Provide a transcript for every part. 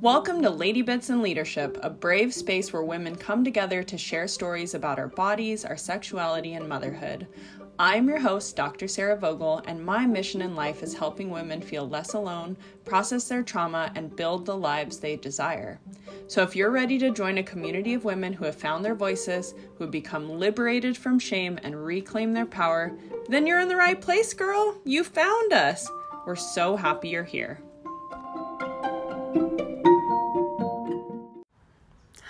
Welcome to Ladybits and Leadership, a brave space where women come together to share stories about our bodies, our sexuality, and motherhood. I'm your host, Dr. Sarah Vogel, and my mission in life is helping women feel less alone, process their trauma, and build the lives they desire. So, if you're ready to join a community of women who have found their voices, who have become liberated from shame, and reclaim their power, then you're in the right place, girl. You found us. We're so happy you're here.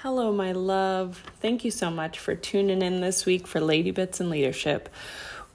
Hello, my love. Thank you so much for tuning in this week for Ladybits and Leadership.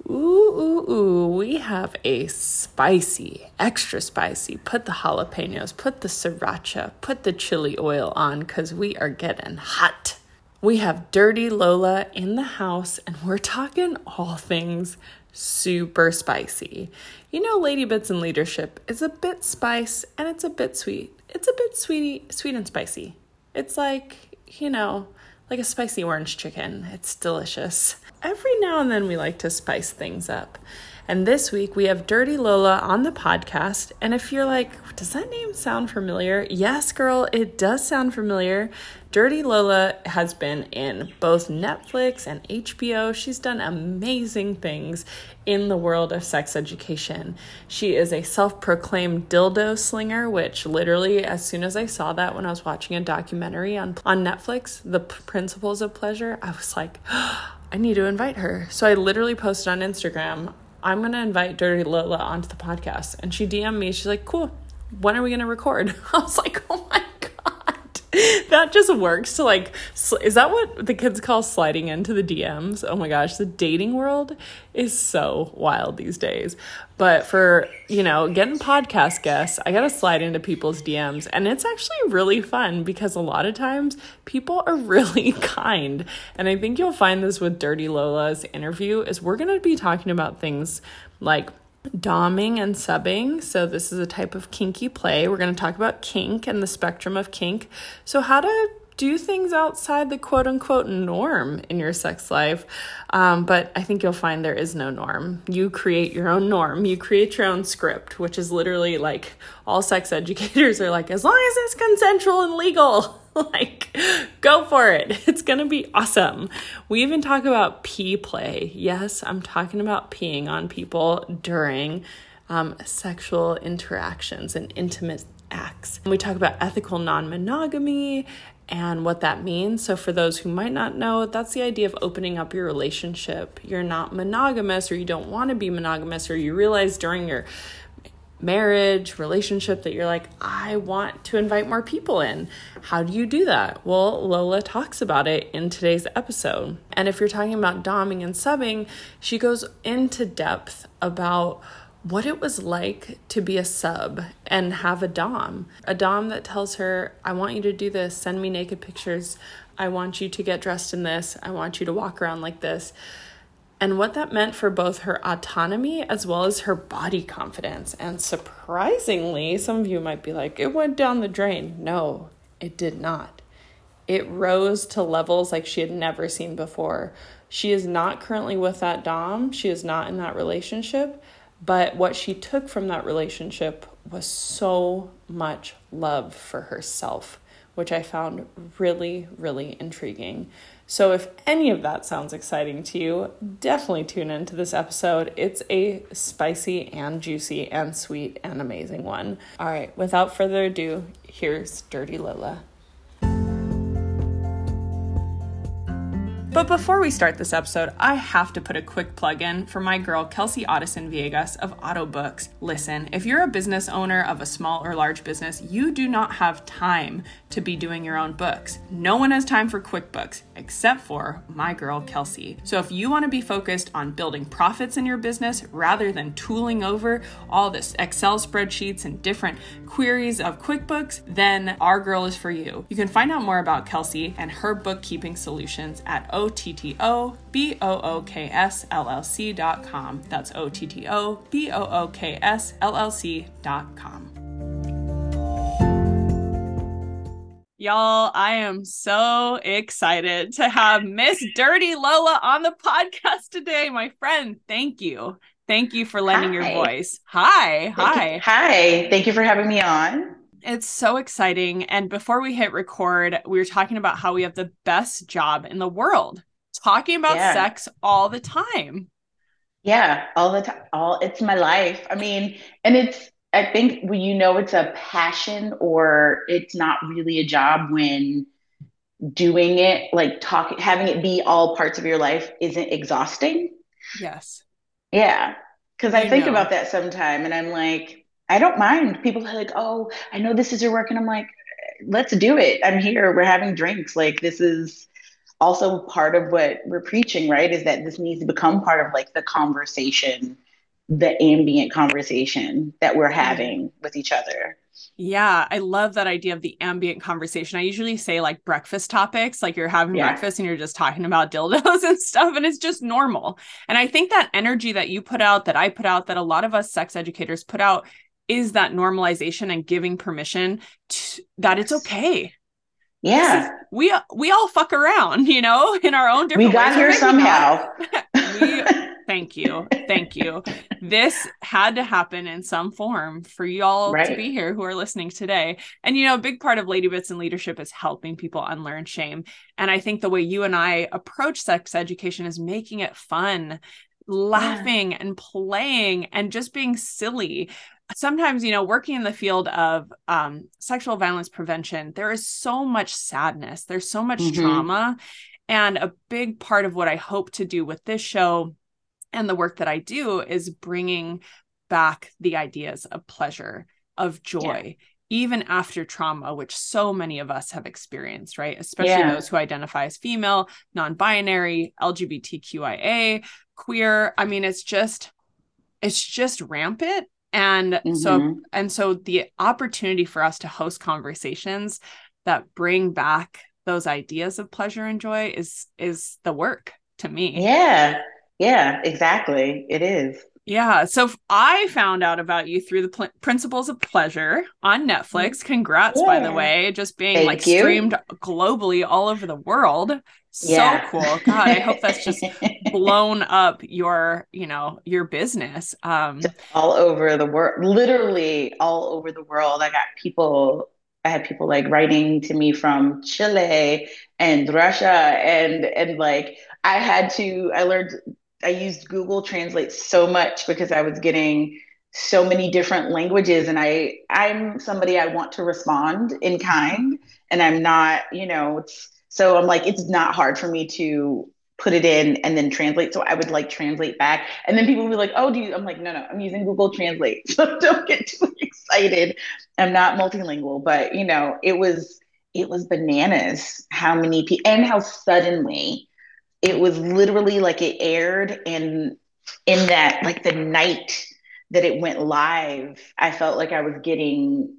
Ooh, ooh, ooh, we have a spicy, extra spicy. Put the jalapenos, put the sriracha, put the chili oil on because we are getting hot. We have Dirty Lola in the house, and we're talking all things super spicy. You know, Ladybits and Leadership is a bit spice and it's a bit sweet. It's a bit sweety, sweet and spicy. It's like you know, like a spicy orange chicken. It's delicious. Every now and then we like to spice things up. And this week we have Dirty Lola on the podcast. And if you're like, does that name sound familiar? Yes, girl, it does sound familiar. Dirty Lola has been in both Netflix and HBO. She's done amazing things in the world of sex education. She is a self proclaimed dildo slinger, which literally, as soon as I saw that when I was watching a documentary on, on Netflix, The Principles of Pleasure, I was like, I need to invite her. So I literally posted on Instagram, I'm going to invite Dirty Lola onto the podcast. And she DM'd me. She's like, cool. When are we going to record? I was like, oh my that just works to like is that what the kids call sliding into the DMs? Oh my gosh, the dating world is so wild these days. But for, you know, getting podcast guests, I got to slide into people's DMs and it's actually really fun because a lot of times people are really kind. And I think you'll find this with Dirty Lola's interview is we're going to be talking about things like doming and subbing. So, this is a type of kinky play. We're going to talk about kink and the spectrum of kink. So, how to do things outside the quote unquote norm in your sex life. Um, but I think you'll find there is no norm. You create your own norm, you create your own script, which is literally like all sex educators are like, as long as it's consensual and legal. like, go for it. It's going to be awesome. We even talk about pee play. Yes, I'm talking about peeing on people during um, sexual interactions and intimate acts. We talk about ethical non monogamy and what that means. So, for those who might not know, that's the idea of opening up your relationship. You're not monogamous, or you don't want to be monogamous, or you realize during your marriage, relationship that you're like, I want to invite more people in. How do you do that? Well, Lola talks about it in today's episode. And if you're talking about doming and subbing, she goes into depth about what it was like to be a sub and have a dom. A dom that tells her, I want you to do this, send me naked pictures. I want you to get dressed in this. I want you to walk around like this and what that meant for both her autonomy as well as her body confidence. And surprisingly, some of you might be like, it went down the drain. No, it did not. It rose to levels like she had never seen before. She is not currently with that Dom, she is not in that relationship. But what she took from that relationship was so much love for herself, which I found really, really intriguing. So, if any of that sounds exciting to you, definitely tune into this episode. It's a spicy and juicy and sweet and amazing one. All right, without further ado, here's Dirty Lola. But before we start this episode, I have to put a quick plug in for my girl Kelsey Addison Viegas of Otto Books. Listen, if you're a business owner of a small or large business, you do not have time to be doing your own books. No one has time for QuickBooks except for my girl Kelsey. So if you want to be focused on building profits in your business rather than tooling over all this Excel spreadsheets and different queries of QuickBooks, then our girl is for you. You can find out more about Kelsey and her bookkeeping solutions at O T T O B O O K S L L C dot com. That's O T T O B O O K S L L C dot com. Y'all, I am so excited to have Miss Dirty Lola on the podcast today. My friend, thank you. Thank you for lending hi. your voice. Hi. Thank hi. You. Hi. Thank you for having me on. It's so exciting. And before we hit record, we were talking about how we have the best job in the world, talking about yeah. sex all the time. Yeah, all the time. All it's my life. I mean, and it's I think when you know it's a passion or it's not really a job when doing it, like talking having it be all parts of your life isn't exhausting. Yes. Yeah. Cause I think know. about that sometime and I'm like, I don't mind. People are like, oh, I know this is your work. And I'm like, let's do it. I'm here. We're having drinks. Like, this is also part of what we're preaching, right? Is that this needs to become part of like the conversation, the ambient conversation that we're having with each other. Yeah, I love that idea of the ambient conversation. I usually say like breakfast topics, like you're having yeah. breakfast and you're just talking about dildos and stuff, and it's just normal. And I think that energy that you put out, that I put out, that a lot of us sex educators put out is that normalization and giving permission to, that it's okay. Yeah. Is, we we all fuck around, you know, in our own different We got ways. here somehow. we, thank you. Thank you. This had to happen in some form for y'all right. to be here who are listening today. And you know, a big part of Ladybits and leadership is helping people unlearn shame. And I think the way you and I approach sex education is making it fun laughing yeah. and playing and just being silly sometimes you know working in the field of um, sexual violence prevention there is so much sadness there's so much mm-hmm. trauma and a big part of what i hope to do with this show and the work that i do is bringing back the ideas of pleasure of joy yeah. even after trauma which so many of us have experienced right especially yeah. those who identify as female non-binary lgbtqia queer i mean it's just it's just rampant and mm-hmm. so and so the opportunity for us to host conversations that bring back those ideas of pleasure and joy is is the work to me. Yeah. Yeah exactly. It is yeah. So I found out about you through the pl- Principles of Pleasure on Netflix. Mm-hmm. Congrats, yeah. by the way, just being Thank like you. streamed globally all over the world. So cool. God, I hope that's just blown up your, you know, your business. Um just all over the world, literally all over the world. I got people I had people like writing to me from Chile and Russia and and like I had to I learned I used Google Translate so much because I was getting so many different languages and I I'm somebody I want to respond in kind and I'm not, you know, it's so I'm like it's not hard for me to put it in and then translate. So I would like translate back. And then people would be like, oh, do you? I'm like, no, no, I'm using Google Translate. So don't get too excited. I'm not multilingual, but you know, it was it was bananas how many people and how suddenly it was literally like it aired and in that like the night that it went live i felt like i was getting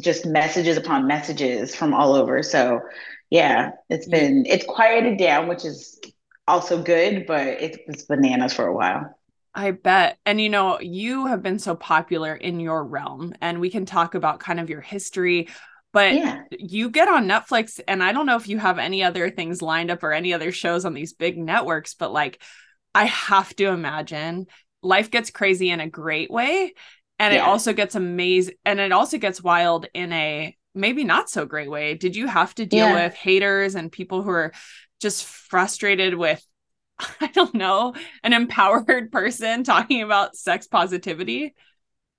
just messages upon messages from all over. So yeah it's been it's quieted down which is also good but it was bananas for a while. I bet. And you know, you have been so popular in your realm, and we can talk about kind of your history but yeah. you get on Netflix, and I don't know if you have any other things lined up or any other shows on these big networks, but like, I have to imagine life gets crazy in a great way. And yeah. it also gets amazing, and it also gets wild in a maybe not so great way. Did you have to deal yeah. with haters and people who are just frustrated with I don't know, an empowered person talking about sex positivity?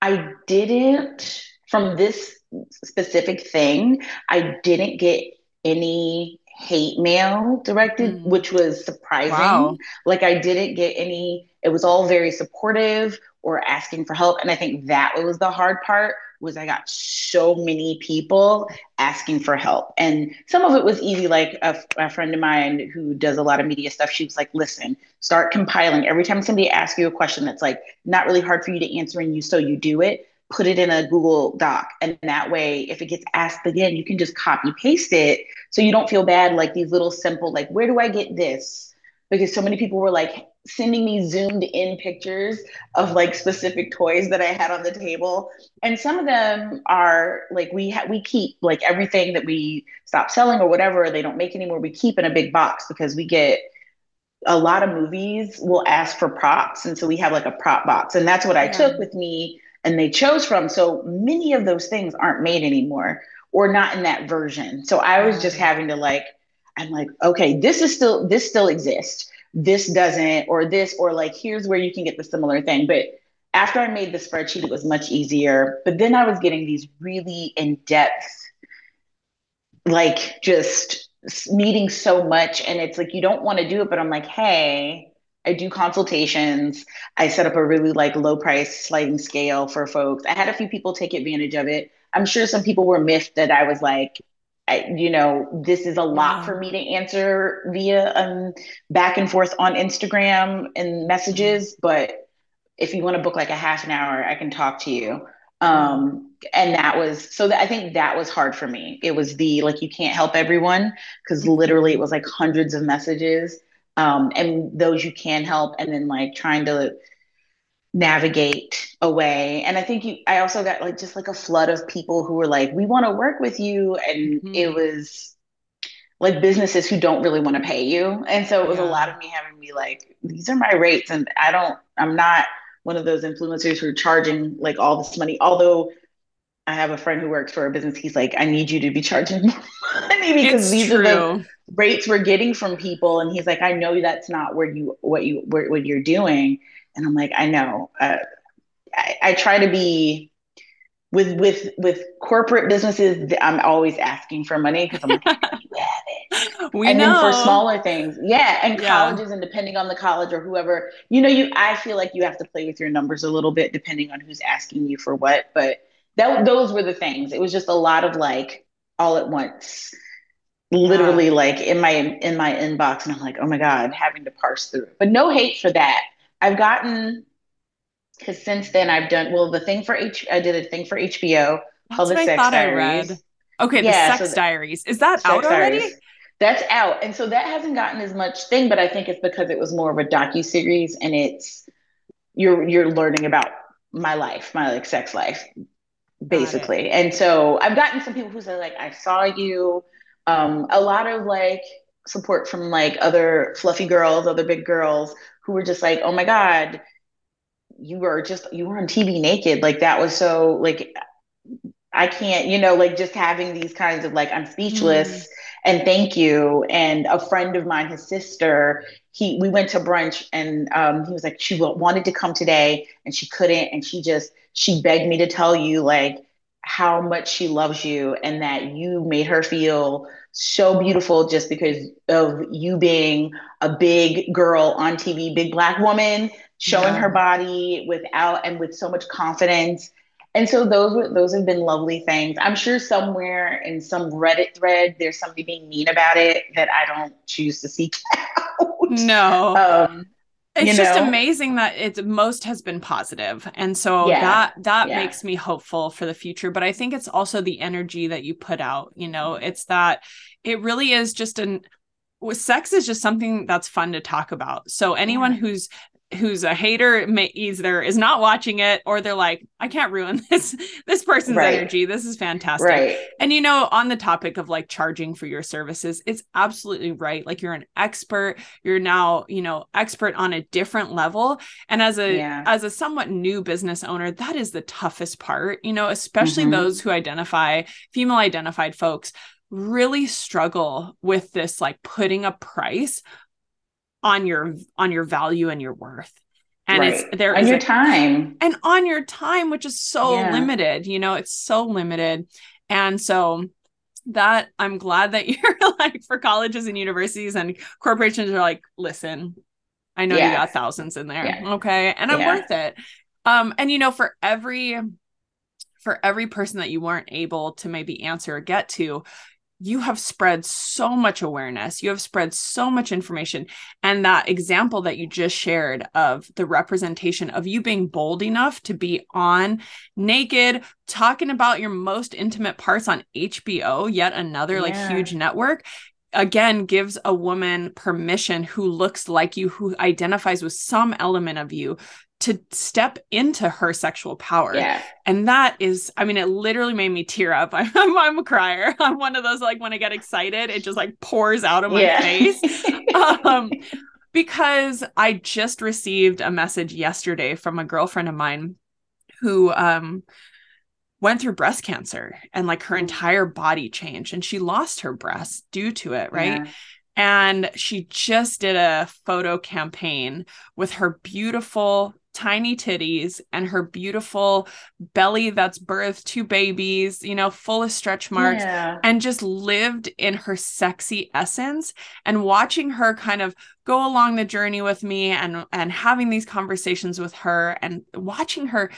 I didn't from this specific thing, I didn't get any hate mail directed, mm. which was surprising. Wow. Like I didn't get any, it was all very supportive or asking for help. And I think that was the hard part was I got so many people asking for help. And some of it was easy. Like a, a friend of mine who does a lot of media stuff, she was like, listen, start compiling. Every time somebody asks you a question that's like not really hard for you to answer and you so you do it, put it in a Google Doc. And that way, if it gets asked again, you can just copy paste it so you don't feel bad like these little simple, like, where do I get this? Because so many people were like sending me zoomed in pictures of like specific toys that I had on the table. And some of them are like we ha- we keep like everything that we stop selling or whatever they don't make anymore, we keep in a big box because we get a lot of movies will ask for props and so we have like a prop box and that's what i yeah. took with me and they chose from. So many of those things aren't made anymore or not in that version. So I was just having to like, I'm like, okay, this is still, this still exists. This doesn't, or this, or like, here's where you can get the similar thing. But after I made the spreadsheet, it was much easier. But then I was getting these really in depth, like just needing so much. And it's like, you don't want to do it, but I'm like, hey, I do consultations. I set up a really like low price sliding scale for folks. I had a few people take advantage of it. I'm sure some people were miffed that I was like, I, you know, this is a lot for me to answer via um, back and forth on Instagram and messages. But if you want to book like a half an hour, I can talk to you. Um, and that was so that I think that was hard for me. It was the like you can't help everyone because literally it was like hundreds of messages um, and those you can help, and then like trying to navigate away. And I think you, I also got like just like a flood of people who were like, we want to work with you. And mm-hmm. it was like businesses who don't really want to pay you. And so it was yeah. a lot of me having me like, these are my rates. And I don't, I'm not one of those influencers who are charging like all this money. Although I have a friend who works for a business, he's like, I need you to be charging more money because it's these true. are the rates we're getting from people and he's like i know that's not where you what you where, what you're doing and i'm like i know uh, I, I try to be with with with corporate businesses i'm always asking for money because i'm like you have it we and know. then for smaller things yeah and yeah. colleges and depending on the college or whoever you know you i feel like you have to play with your numbers a little bit depending on who's asking you for what but that those were the things. It was just a lot of like all at once. Literally like in my in my inbox and i'm like oh my god having to parse through but no hate for that. I've gotten because since then i've done well the thing for h i did a thing for hbo That's called the sex diaries. okay yeah, the sex so diaries. Is that out already? Diaries. that's out. And so that hasn't gotten as much thing but i think it's because it was more of a docu series and it's you're you're learning about my life my like sex life basically and so i've gotten some people who say like i saw you um, a lot of like support from like other fluffy girls, other big girls who were just like, oh my God, you were just, you were on TV naked. Like that was so like, I can't, you know, like just having these kinds of like, I'm speechless mm. and thank you. And a friend of mine, his sister, he, we went to brunch and um, he was like, she wanted to come today and she couldn't. And she just, she begged me to tell you like, how much she loves you and that you made her feel so beautiful just because of you being a big girl on TV, big black woman showing yeah. her body without and with so much confidence. And so those those have been lovely things. I'm sure somewhere in some Reddit thread there's somebody being mean about it that I don't choose to seek out. No. Um, it's you just amazing that it's most has been positive and so yeah. that that yeah. makes me hopeful for the future but i think it's also the energy that you put out you know mm-hmm. it's that it really is just an sex is just something that's fun to talk about so anyone yeah. who's who's a hater may either is not watching it or they're like i can't ruin this this person's right. energy this is fantastic right. and you know on the topic of like charging for your services it's absolutely right like you're an expert you're now you know expert on a different level and as a yeah. as a somewhat new business owner that is the toughest part you know especially mm-hmm. those who identify female identified folks really struggle with this like putting a price on your on your value and your worth and right. it's there on your a, time and on your time which is so yeah. limited you know it's so limited and so that i'm glad that you're like for colleges and universities and corporations are like listen i know yeah. you got thousands in there yeah. okay and i'm worth it um and you know for every for every person that you weren't able to maybe answer or get to you have spread so much awareness you have spread so much information and that example that you just shared of the representation of you being bold enough to be on naked talking about your most intimate parts on HBO yet another yeah. like huge network again gives a woman permission who looks like you who identifies with some element of you to step into her sexual power. Yeah. And that is, I mean, it literally made me tear up. I'm, I'm, I'm a crier. I'm one of those, like, when I get excited, it just like pours out of my yeah. face. um, because I just received a message yesterday from a girlfriend of mine who um went through breast cancer and like her entire body changed and she lost her breast due to it, right? Yeah. And she just did a photo campaign with her beautiful tiny titties and her beautiful belly that's birthed two babies, you know, full of stretch marks, yeah. and just lived in her sexy essence. And watching her kind of go along the journey with me and and having these conversations with her and watching her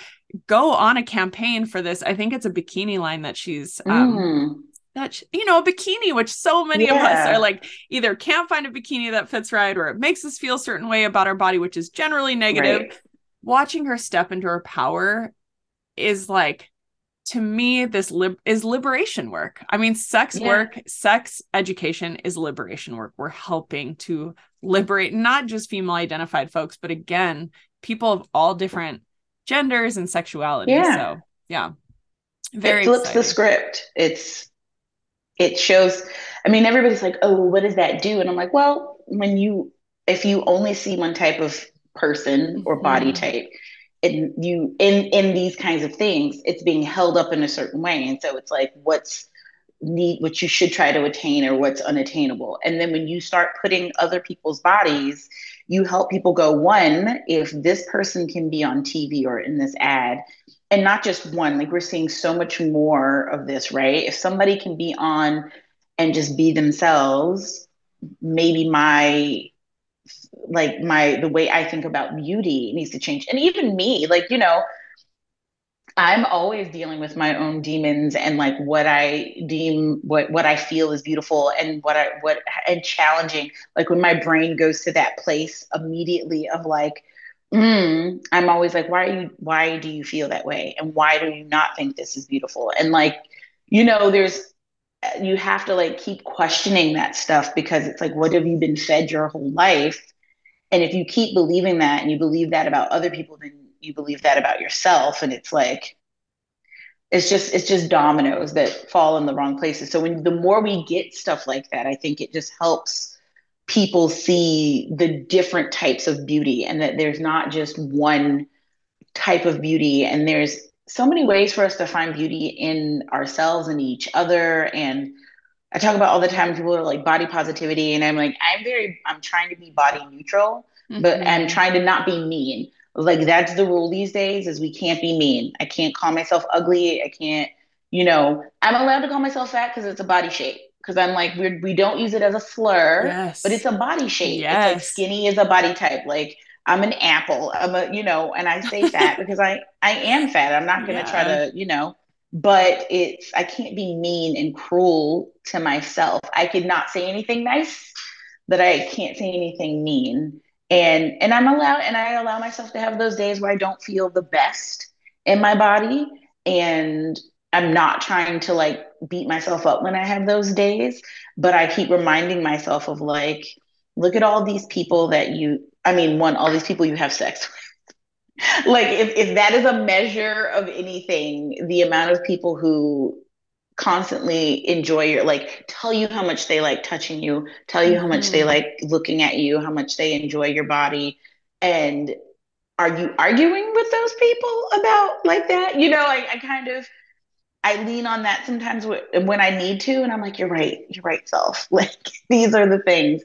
go on a campaign for this. I think it's a bikini line that she's um mm that you know a bikini which so many yeah. of us are like either can't find a bikini that fits right or it makes us feel a certain way about our body which is generally negative right watching her step into her power is like to me this lib- is liberation work i mean sex yeah. work sex education is liberation work we're helping to liberate not just female identified folks but again people of all different genders and sexuality yeah. so yeah very it flips exciting. the script it's it shows i mean everybody's like oh what does that do and i'm like well when you if you only see one type of person or body mm-hmm. type and you in in these kinds of things it's being held up in a certain way. And so it's like what's need what you should try to attain or what's unattainable. And then when you start putting other people's bodies you help people go one if this person can be on tv or in this ad and not just one like we're seeing so much more of this right? If somebody can be on and just be themselves maybe my like my the way I think about beauty needs to change. And even me, like, you know, I'm always dealing with my own demons and like what I deem what what I feel is beautiful and what I what and challenging. Like when my brain goes to that place immediately of like, mm, I'm always like, why are you why do you feel that way? And why do you not think this is beautiful? And like, you know, there's you have to like keep questioning that stuff because it's like what have you been fed your whole life? And if you keep believing that and you believe that about other people then you believe that about yourself. And it's like it's just it's just dominoes that fall in the wrong places. So when the more we get stuff like that i think it just helps people see the different types of beauty and that there's not just one type of beauty and there's so many ways for us to find beauty in ourselves and each other. And I talk about all the time people are like body positivity. And I'm like I'm very I'm trying to be body neutral mm-hmm. but I'm trying to not be mean. Like that's the rule these days is we can't be mean. I can't call myself ugly. I can't you know I'm allowed to call myself fat because it's a body shape. Because I'm like we're, we don't use it as a slur yes. but it's a body shape. Yes. it's like skinny is a body type. Like I'm an apple. I'm a, you know, and I say fat because I I am fat. I'm not going to yeah. try to, you know, but it's I can't be mean and cruel to myself. I could not say anything nice, but I can't say anything mean. And and I'm allowed and I allow myself to have those days where I don't feel the best in my body and I'm not trying to like beat myself up when I have those days, but I keep reminding myself of like look at all these people that you I mean, one, all these people you have sex with. like, if, if that is a measure of anything, the amount of people who constantly enjoy your like tell you how much they like touching you tell you how much they mm-hmm. like looking at you how much they enjoy your body. And are you arguing with those people about like that? You know I, I kind of i lean on that sometimes when i need to and i'm like you're right. You're right self. Like these are the things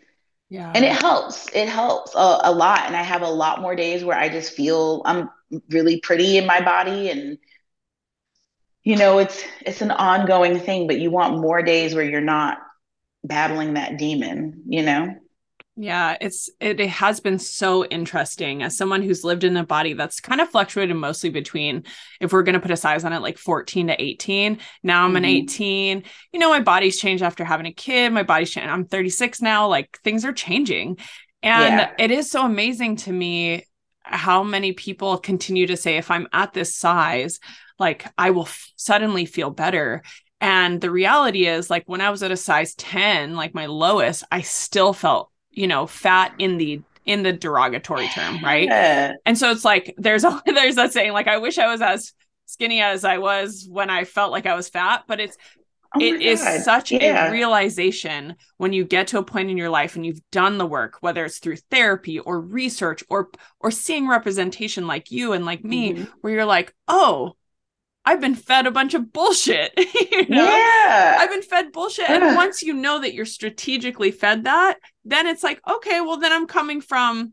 yeah. And it helps. It helps a, a, lot. And I have a lot more days where I just feel I'm really pretty in my body and you know, it's it's an ongoing thing, but you want more days where you're not battling that demon, you know? Yeah, it's it, it, has been so interesting as someone who's lived in a body that's kind of fluctuated mostly between if we're going to put a size on it like 14 to 18. Now I'm mm-hmm. an 18. You know, my body's changed after having a kid. My body's changed. I'm 36 now. Like things are changing. And yeah. it is so amazing to me how many people continue to say if I'm at this size, like I will f- suddenly feel better. And the reality is, like when I was at a size 10, like my lowest, I still felt you know fat in the in the derogatory term right yeah. and so it's like there's a there's that saying like i wish i was as skinny as i was when i felt like i was fat but it's Oh it is such yeah. a realization when you get to a point in your life and you've done the work, whether it's through therapy or research or or seeing representation like you and like me, mm-hmm. where you're like, oh, I've been fed a bunch of bullshit. you know? Yeah. I've been fed bullshit. And once you know that you're strategically fed that, then it's like, okay, well, then I'm coming from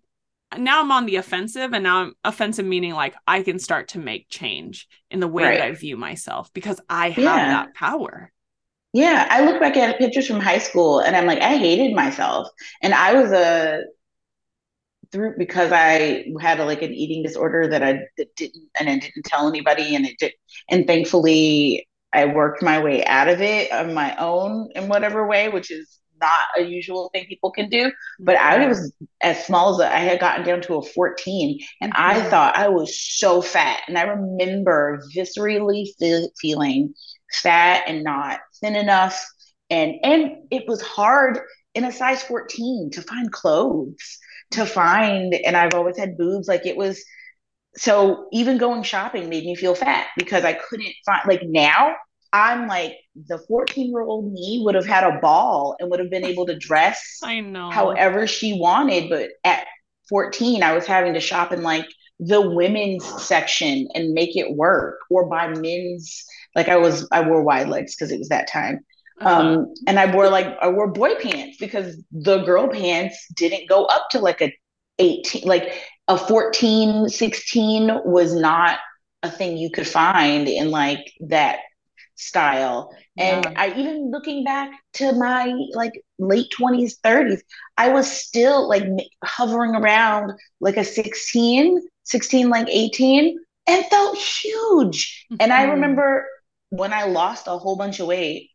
now I'm on the offensive, and now I'm offensive meaning like I can start to make change in the way right. that I view myself because I have yeah. that power. Yeah, I look back at pictures from high school and I'm like, I hated myself. And I was a through because I had a, like an eating disorder that I that didn't and I didn't tell anybody and it did and thankfully I worked my way out of it on my own in whatever way, which is not a usual thing people can do. But I was as small as a, I had gotten down to a 14 and I thought I was so fat. And I remember viscerally feeling fat and not thin enough. And and it was hard in a size 14 to find clothes to find and I've always had boobs like it was so even going shopping made me feel fat because I couldn't find like now I'm like the 14 year old me would have had a ball and would have been able to dress I know. however she wanted but at 14 I was having to shop in like the women's section and make it work or buy men's like I was I wore wide legs because it was that time uh-huh. Um, and I wore like I wore boy pants because the girl pants didn't go up to like a 18, like a 14, 16 was not a thing you could find in like that style. And yeah. I even looking back to my like late 20s, 30s, I was still like hovering around like a 16, 16, like 18, and felt huge. Mm-hmm. And I mm-hmm. remember when I lost a whole bunch of weight,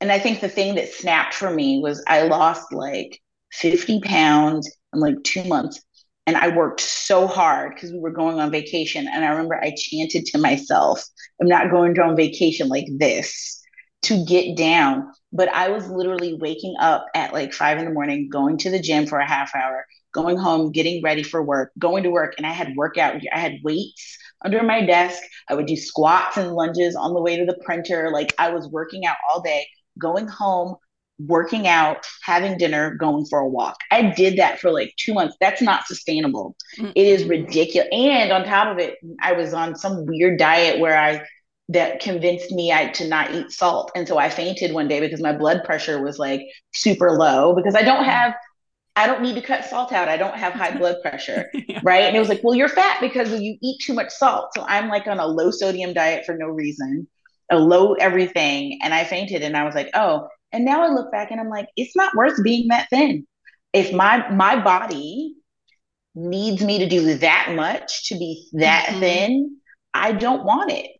and I think the thing that snapped for me was I lost like 50 pounds in like two months. And I worked so hard because we were going on vacation. And I remember I chanted to myself, I'm not going on vacation like this to get down. But I was literally waking up at like five in the morning, going to the gym for a half hour, going home, getting ready for work, going to work. And I had workout, I had weights under my desk. I would do squats and lunges on the way to the printer. Like I was working out all day going home, working out, having dinner, going for a walk. I did that for like two months. That's not sustainable. Mm-hmm. It is ridiculous. And on top of it, I was on some weird diet where I that convinced me I to not eat salt. And so I fainted one day because my blood pressure was like super low because I don't have I don't need to cut salt out. I don't have high blood pressure. yeah. Right. And it was like, well, you're fat because you eat too much salt. So I'm like on a low sodium diet for no reason a low everything and I fainted and I was like, oh, and now I look back and I'm like, it's not worth being that thin. If my my body needs me to do that much to be that mm-hmm. thin, I don't want it.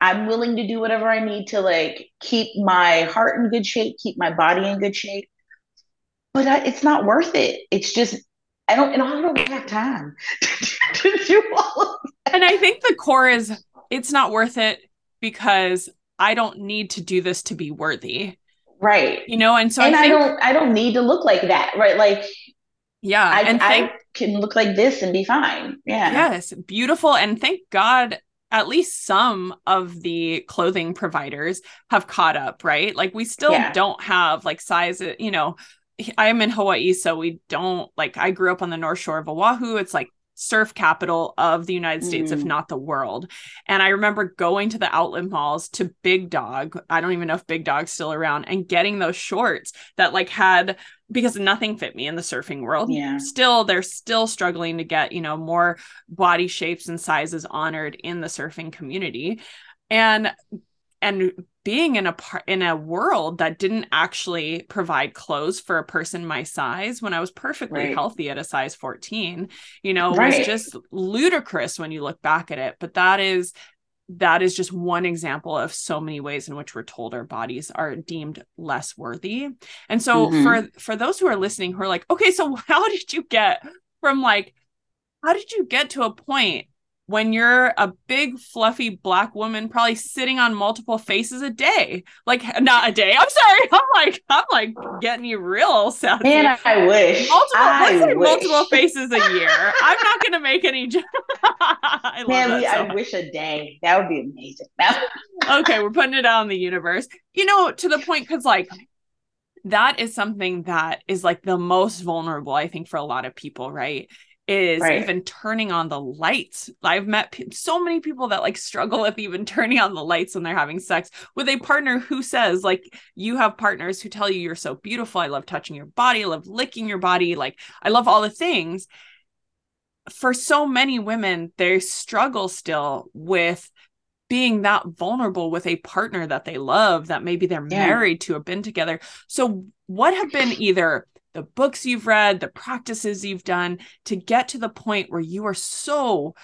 I'm willing to do whatever I need to like keep my heart in good shape, keep my body in good shape. But I, it's not worth it. It's just I don't and I don't have time to do all of that. And I think the core is it's not worth it because I don't need to do this to be worthy. Right. You know, and so and I, think, I don't I don't need to look like that. Right. Like yeah. I, and thank, I can look like this and be fine. Yeah. Yes. Beautiful. And thank God at least some of the clothing providers have caught up, right? Like we still yeah. don't have like size, you know, I'm in Hawaii, so we don't like I grew up on the North Shore of Oahu. It's like surf capital of the United States, mm. if not the world. And I remember going to the outlet malls to Big Dog. I don't even know if Big Dog's still around and getting those shorts that like had because nothing fit me in the surfing world. Yeah. Still, they're still struggling to get, you know, more body shapes and sizes honored in the surfing community. And and being in a part in a world that didn't actually provide clothes for a person my size when I was perfectly right. healthy at a size 14, you know, right. was just ludicrous when you look back at it. But that is that is just one example of so many ways in which we're told our bodies are deemed less worthy. And so mm-hmm. for for those who are listening who are like, okay, so how did you get from like how did you get to a point when you're a big fluffy black woman probably sitting on multiple faces a day. Like not a day. I'm sorry. I'm like i'm like getting you real sad man i wish. Multiple I wish. multiple faces a year. I'm not gonna make any I man we, i wish a day. That would be amazing. Okay, we're putting it out in the universe. You know, to the point because like that is something that is like the most vulnerable, I think, for a lot of people, right? Is right. even turning on the lights. I've met p- so many people that like struggle with even turning on the lights when they're having sex with a partner who says, like, you have partners who tell you you're so beautiful. I love touching your body. I love licking your body. Like, I love all the things. For so many women, they struggle still with being that vulnerable with a partner that they love that maybe they're yeah. married to have been together so what have been either the books you've read the practices you've done to get to the point where you are so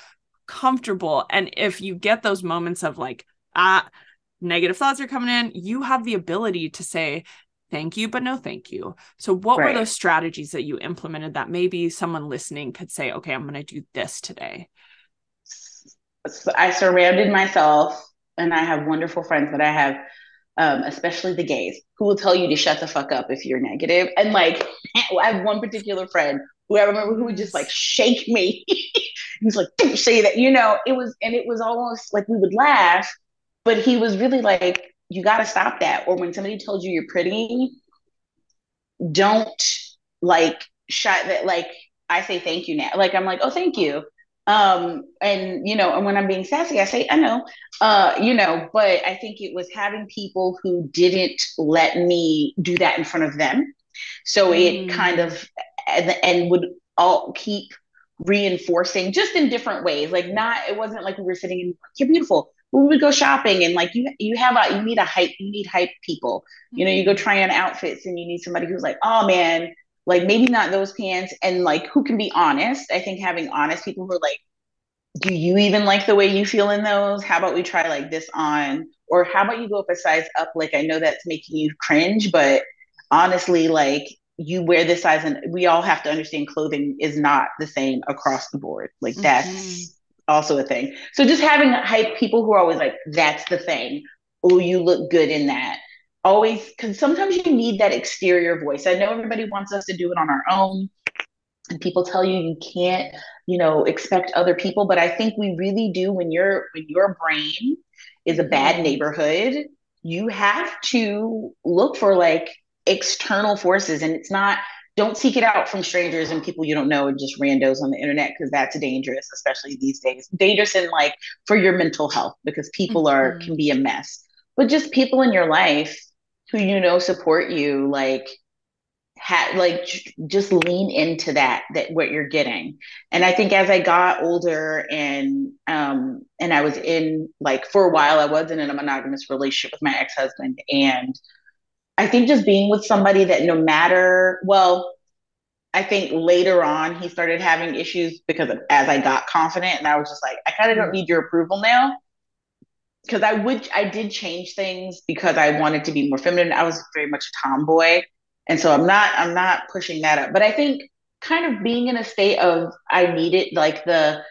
comfortable. And if you get those moments of like ah negative thoughts are coming in you have the ability to say thank you but no thank you. So what right. were those strategies that you implemented that maybe someone listening could say okay i'm going to do this today I surrounded myself, and I have wonderful friends that I have, um, especially the gays, who will tell you to shut the fuck up if you're negative. And like, I have one particular friend who I remember who would just like shake me. he was like, "Don't say that," you know. It was, and it was almost like we would laugh, but he was really like, "You got to stop that." Or when somebody told you you're pretty, don't like shut that. Like I say thank you now. Like I'm like, "Oh, thank you." Um and you know and when i'm being sassy i say i know. Uh you know but i think it was having people who didn't let me do that in front of them. So mm. it kind of and, and would all keep reinforcing just in different ways. Like not it wasn't like we were sitting in you're beautiful. We would go shopping and like you you have a you need a hype you need hype people. You know you go mm-hmm. try on outfits and you need somebody who's like oh man like maybe not those pants. And like who can be honest? I think having honest people who are like do you even like the way you feel in those? How about we try like this on? Or how about you go up a size up? Like i know that's making you cringe but honestly like you wear this size and we all have to understand clothing is not the same across the board. Like that's mm-hmm. also a thing. So just having hype people who are always like that's the thing. Oh you look good in that always because sometimes you need that exterior voice. I know everybody wants us to do it on our own. And people tell you you can't, you know, expect other people, but I think we really do when your when your brain is a bad mm-hmm. neighborhood, you have to look for like external forces and it's not don't seek it out from strangers and people you don't know and just randos on the internet because that's dangerous especially these days dangerous in like for your mental health because people mm-hmm. are can be a mess but just people in your life who you know support you like had like just lean into that that what you're getting. And i think as i got older and um and i was in like for a while i was in a monogamous relationship with my ex-husband. And i think just being with somebody that no matter well i think later on he started having issues because of, as i got confident and i was just like i kind of don't need your approval now because I would I did change things because I wanted to be more feminine. I was very much a tomboy. And so I'm not I'm not pushing that up. But I think kind of being in a state of I needed like the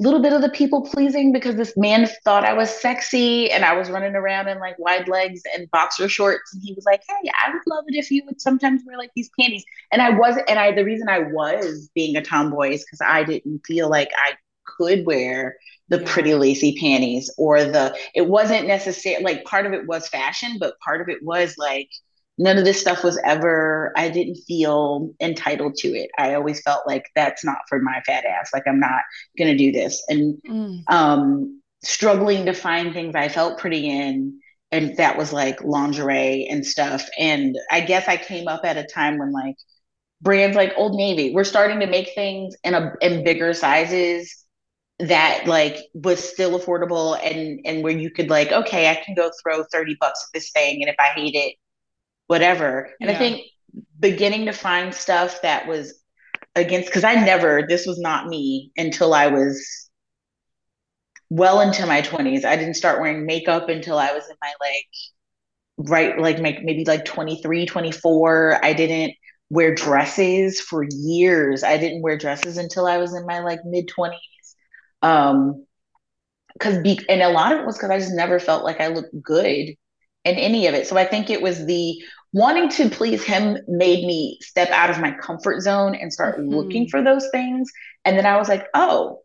little bit of the people pleasing because this man thought I was sexy and I was running around in like wide legs and boxer shorts and he was like, "Hey, I would love it if you would sometimes wear like these panties." And I wasn't and I the reason I was being a tomboy is cuz I didn't feel like I could wear the yeah. pretty lacy panties or the it wasn't necessarily like part of it was fashion but part of it was like none of this stuff was ever i didn't feel entitled to it i always felt like that's not for my fat ass like i'm not gonna do this and mm. um struggling to find things i felt pretty in and that was like lingerie and stuff and i guess i came up at a time when like brands like old navy were starting to make things in a in bigger sizes that like was still affordable and and where you could like okay i can go throw 30 bucks at this thing and if i hate it whatever. And yeah. i think beginning to find stuff that was against because i never this was not me until i was well into my 20s i didn't start wearing makeup until i was in my like right like maybe like 23 24 i didn't wear dresses for years. I didn't wear dresses until i was in my like mid 20s um, because be and a lot of it was because I just never felt like I looked good in any of it. So I think it was the wanting to please him made me step out of my comfort zone and start mm-hmm. looking for those things. And then I was like, oh,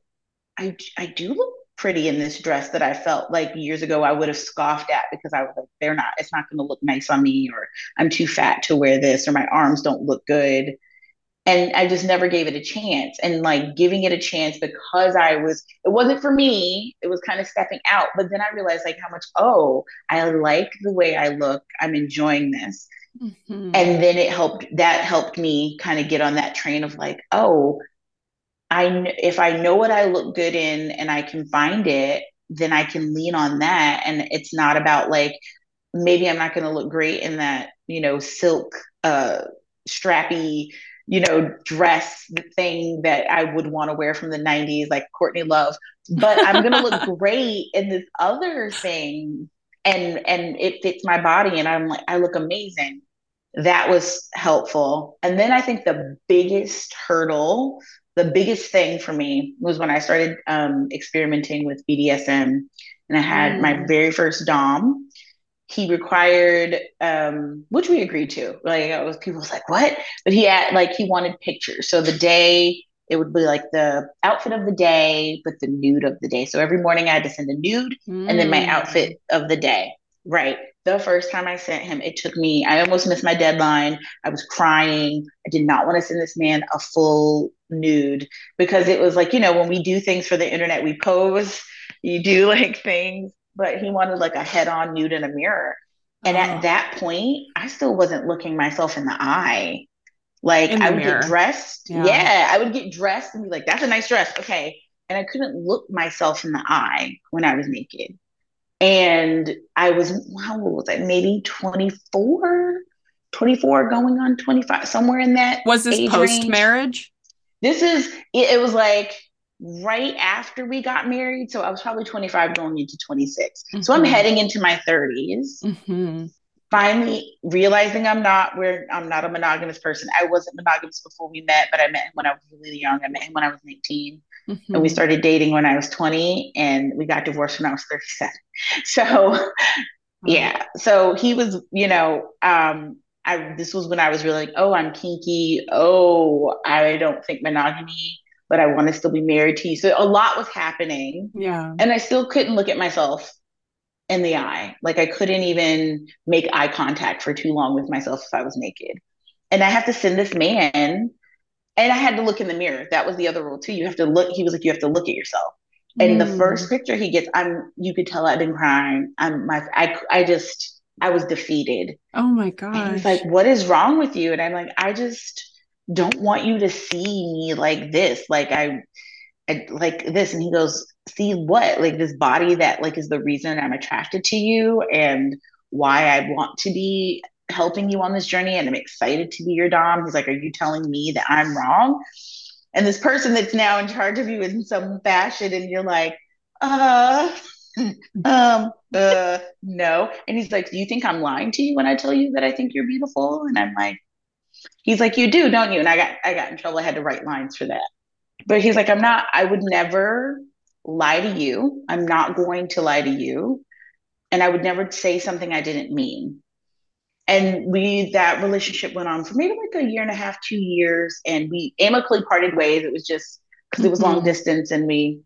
I I do look pretty in this dress that I felt like years ago I would have scoffed at because I was like, they're not, it's not going to look nice on me, or I'm too fat to wear this, or my arms don't look good. And I just never gave it a chance. And like giving it a chance because I was, it wasn't for me, it was kind of stepping out. But then I realized like how much, oh, I like the way I look. I'm enjoying this. Mm-hmm. And then it helped, that helped me kind of get on that train of like, oh, I if I know what I look good in and I can find it, then I can lean on that. And it's not about like maybe I'm not going to look great in that you know silk uh, strappy you know dress the thing that I would want to wear from the 90s like Courtney Love, but I'm going to look great in this other thing and and it fits my body and I'm like I look amazing. That was helpful. And then I think the biggest hurdle the biggest thing for me was when I started um, experimenting with BDSM and I had mm. my very first Dom. He required, um, which we agreed to. Like it was, people was like, "What?" But he had like he wanted pictures. So the day it would be like the outfit of the day, but the nude of the day. So every morning I had to send a nude mm. and then my outfit mm. of the day. Right. The first time I sent him, it took me, I almost missed my deadline. I was crying. I did not want to send this man a full nude because it was like, you know, when we do things for the internet, we pose, you do like things, but he wanted like a head on nude in a mirror. And oh. at that point, I still wasn't looking myself in the eye. Like I would mirror. get dressed. Yeah. yeah, I would get dressed and be like, that's a nice dress. Okay. And I couldn't look myself in the eye when I was naked. And I was, how old was I? Maybe 24, 24 going on 25, somewhere in that. Was this post marriage? This is, it, it, was like right after we got married. So I was probably 25 going into 26. Mm-hmm. So I'm mm-hmm. heading into my 30s. Mm-hmm. Finally realizing I'm not where I'm not a monogamous person. I wasn't monogamous before we met, but I met him when I was really young. I met him when I was 19. Mm-hmm. And we started dating when I was 20 and we got divorced when I was 37. So yeah. So he was, you know, um, I this was when I was really like, oh, I'm kinky. Oh, I don't think monogamy, but I want to still be married to you. So a lot was happening. Yeah. And I still couldn't look at myself in the eye. Like I couldn't even make eye contact for too long with myself if I was naked. And I have to send this man and I had to look in the mirror. That was the other rule too. You have to look, he was like, you have to look at yourself. And mm. the first picture he gets, I'm you could tell I've been crying. I'm my I I just I was defeated. Oh my god! He's like, "What is wrong with you?" And I'm like, "I just don't want you to see me like this. Like I, I like this." And he goes, "See what? Like this body that like is the reason I'm attracted to you and why I want to be helping you on this journey and I'm excited to be your dom." He's like, "Are you telling me that I'm wrong?" And this person that's now in charge of you in some fashion, and you're like, "Uh." um, uh, no. And he's like, Do you think I'm lying to you when I tell you that I think you're beautiful? And I'm like, he's like, You do, don't you? And I got I got in trouble. I had to write lines for that. But he's like, I'm not, I would never lie to you. I'm not going to lie to you. And I would never say something I didn't mean. And we that relationship went on for maybe like a year and a half, two years, and we amicably parted ways. It was just because it was long mm-hmm. distance and we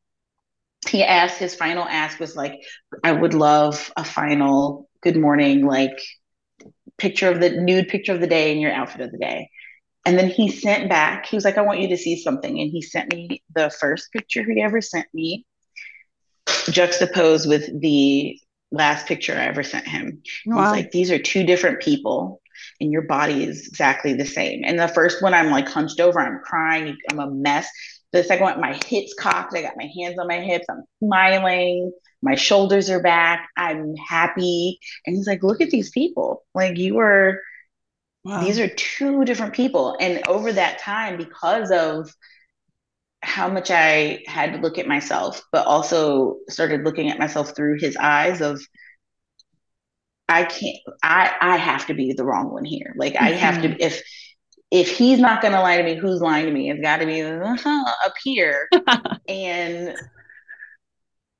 he asked his final ask was like i would love a final good morning like picture of the nude picture of the day and your outfit of the day and then he sent back he was like i want you to see something and he sent me the first picture he ever sent me juxtaposed with the last picture i ever sent him wow. he's like these are two different people and your body is exactly the same and the first one i'm like hunched over i'm crying i'm a mess the second one, my hips cocked. I got my hands on my hips. I'm smiling. My shoulders are back. I'm happy. And he's like, look at these people. Like you were, wow. these are two different people. And over that time, because of how much I had to look at myself, but also started looking at myself through his eyes of, I can't, I, I have to be the wrong one here. Like I have to, mm-hmm. if, if he's not going to lie to me, who's lying to me? It's got to be uh, up here. and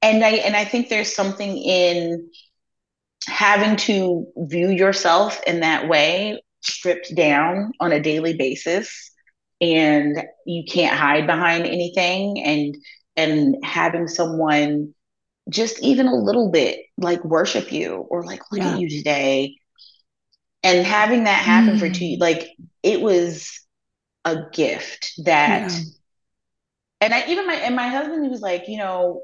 and I and I think there's something in having to view yourself in that way, stripped down on a daily basis, and you can't hide behind anything, and and having someone just even a little bit like worship you or like look yeah. at you today and having that happen mm. for two like it was a gift that yeah. and i even my and my husband he was like you know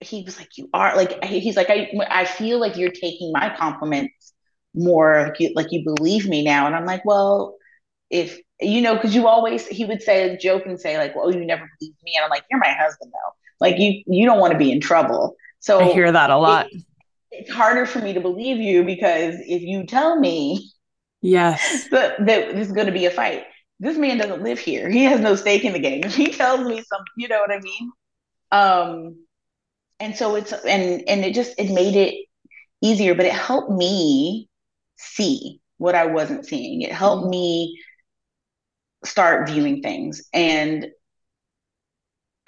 he was like you are like he's like i i feel like you're taking my compliments more like you, like you believe me now. And i'm like well if you know because you always he would say joke and say like well oh, you never believe me. And i'm like you're my husband though. Like you you don't want to be in trouble. So i hear that a lot. it, it's harder for me to believe you because if you tell me yes. that, that this is going to be a fight this man doesn't live here. He has no stake in the game. If he tells me something you know what i mean? Um and so it's and and it just it made it easier but it helped me see what i wasn't seeing it helped mm-hmm. me start viewing things and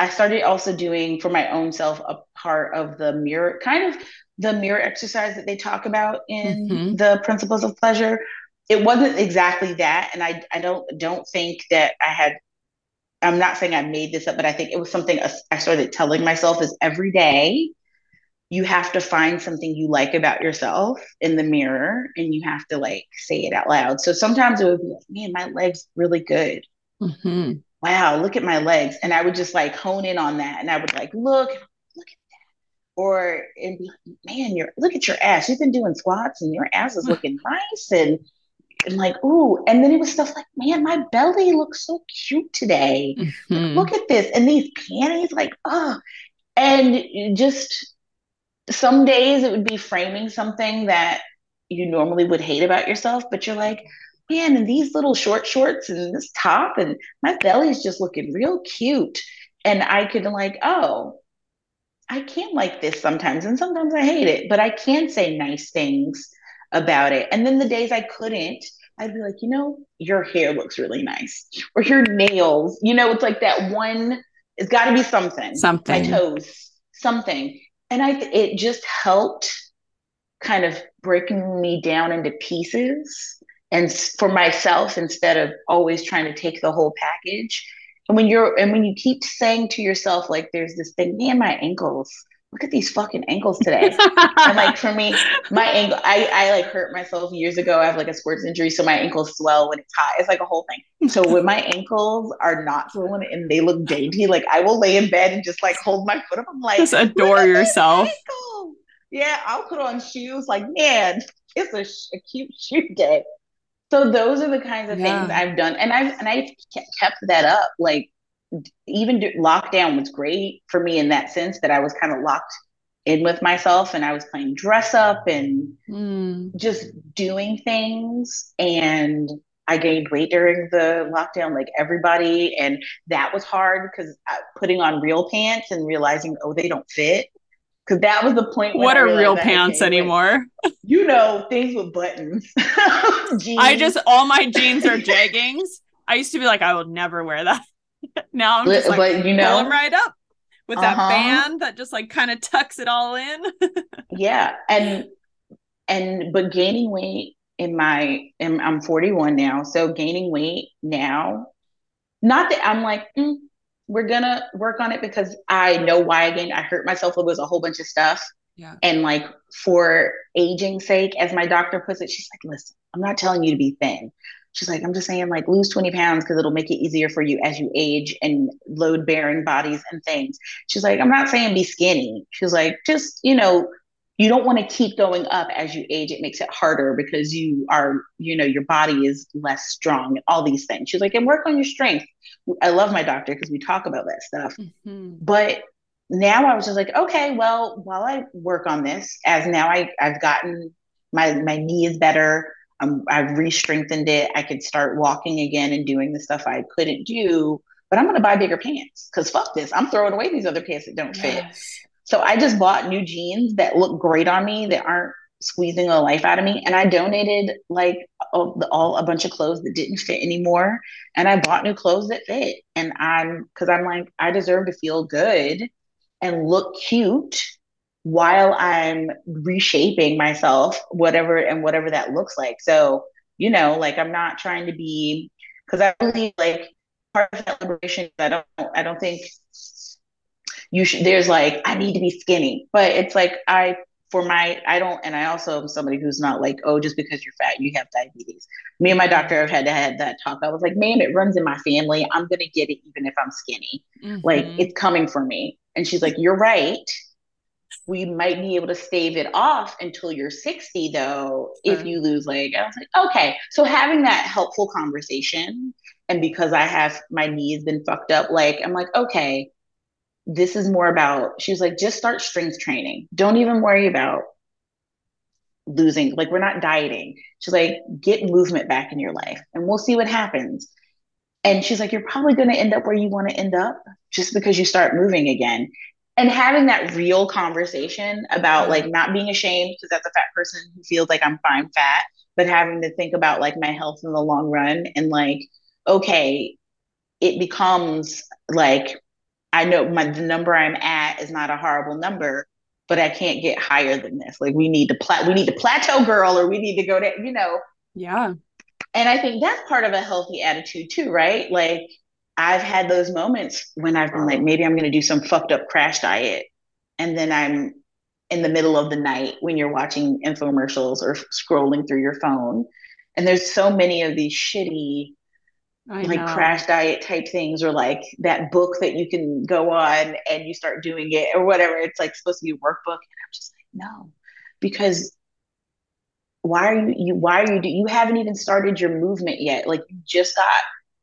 I started also doing for my own self a part of the mirror, kind of the mirror exercise that they talk about in mm-hmm. the principles of pleasure. It wasn't exactly that, and I I don't don't think that I had. I'm not saying I made this up, but I think it was something I started telling myself is every day you have to find something you like about yourself in the mirror and you have to like say it out loud. So sometimes it would be like, man, my leg's really good. Mm-hmm wow, look at my legs. And I would just like hone in on that. And I would like, look, look at that. Or and be like, man, you're look at your ass. You've been doing squats and your ass is looking nice. And and like, ooh, and then it was stuff like, man, my belly looks so cute today. Mm-hmm. Look at this. And these panties, like, oh, and just some days it would be framing something that you normally would hate about yourself, but you're like, man, and these little short shorts and this top, and my belly's just looking real cute. And I could like, oh, I can like this sometimes, and sometimes I hate it, but I can say nice things about it. And then the days I couldn't, I'd be like, you know, your hair looks really nice, or your nails. You know, it's like that one. It's got to be something. Something. My toes. Something. And I, it just helped, kind of breaking me down into pieces and for myself instead of always trying to take the whole package and when you're and when you keep saying to yourself like there's this thing man my ankles look at these fucking ankles today. And like for me my ankle I, I like hurt myself years ago. I have like a sports injury so my ankles swell when it's hot. It's like a whole thing. So when my ankles are not swollen and they look dainty like i will lay in bed and just like hold my foot up. I'm like just adore yourself. yeah i'll put on shoes like man it's a, a cute shoe day. So those are the kinds of yeah. things I've done, and I've and I've kept that up. Like even lockdown was great for me in that sense that I was kind of locked in with myself, and I was playing dress up and mm. just doing things. And I gained weight during the lockdown, like everybody, and that was hard because uh, putting on real pants and realizing, oh, they don't fit because that was the point. What are real pants anymore? you know, things with buttons. I just all my jeans are jeggings. I used to be like, I will never wear that. now I'm just like, but you know, them right up with uh-huh. that band that just like kind of tucks it all in. yeah, and and but gaining weight in my, in, I'm 41 now, so gaining weight now. Not that I'm like. Mm, we're gonna work on it because I know why again I hurt myself. It was a whole bunch of stuff. Yeah. And like for aging sake, as my doctor puts it, she's like, listen, I'm not telling you to be thin. She's like, I'm just saying like lose 20 pounds because it'll make it easier for you as you age and load bearing bodies and things. She's like, I'm not saying be skinny. She's like, just, you know, you don't want to keep going up as you age. It makes it harder because you are, you know, your body is less strong, all these things. She's like, and work on your strength. I love my doctor because we talk about that stuff. Mm-hmm. But now I was just like, okay, well, while I work on this, as now I, I've gotten my my knee is better. Um, I've re-strengthened it. I could start walking again and doing the stuff I couldn't do. But I'm gonna buy bigger pants because fuck this. I'm throwing away these other pants that don't yes. fit. So I just bought new jeans that look great on me that aren't squeezing the life out of me. And I donated like all, all a bunch of clothes that didn't fit anymore. And I bought new clothes that fit. And I'm because I'm like, I deserve to feel good and look cute while I'm reshaping myself, whatever and whatever that looks like. So, you know, like I'm not trying to be because I believe like part of that liberation, I don't I don't think you should there's like i need to be skinny. But it's like i for my i don't and i also am somebody who's not like oh just because you're fat you have diabetes. Me and my doctor have had to have that talk. I was like man it runs in my family. I'm gonna get it even if i'm skinny. Mm-hmm. like it's coming for me. And she's like you're right we might be able to stave it off until you're 60 though if uh-huh. you lose leg. I was like okay. So having that helpful conversation and because i have my knees been fucked up like i'm like okay this is more about she was like just start strength training. Don't even worry about losing like we're not dieting. She's like get movement back in your life and we'll see what happens. And she's like you're probably going to end up where you want to end up just because you start moving again and having that real conversation about mm-hmm. like not being ashamed because that's a fat person who feels like i'm fine fat but having to think about like my health in the long run and like okay it becomes like I know my the number I'm at is not a horrible number, but I can't get higher than this. Like we need to plat we need to plateau girl or we need to go to, you know. Yeah. And I think that's part of a healthy attitude too, right? Like I've had those moments when I've been like, maybe I'm gonna do some fucked up crash diet. And then I'm in the middle of the night when you're watching infomercials or scrolling through your phone. And there's so many of these shitty I like know. crash diet type things or like that book that you can go on and you start doing it or whatever. It's like supposed to be a workbook. And I'm just like, no, because why are you, you why are you, you haven't even started your movement yet. Like you just got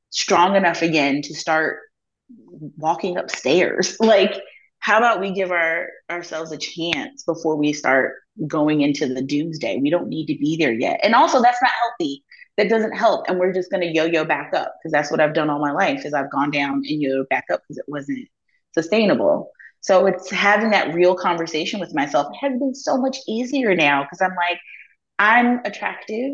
strong enough again to start walking upstairs. Like, how about we give our ourselves a chance before we start going into the doomsday? We don't need to be there yet. And also that's not healthy that doesn't help and we're just going to yo-yo back up because that's what i've done all my life is i've gone down and yo yo back up because it wasn't sustainable so it's having that real conversation with myself it has been so much easier now because i'm like i'm attractive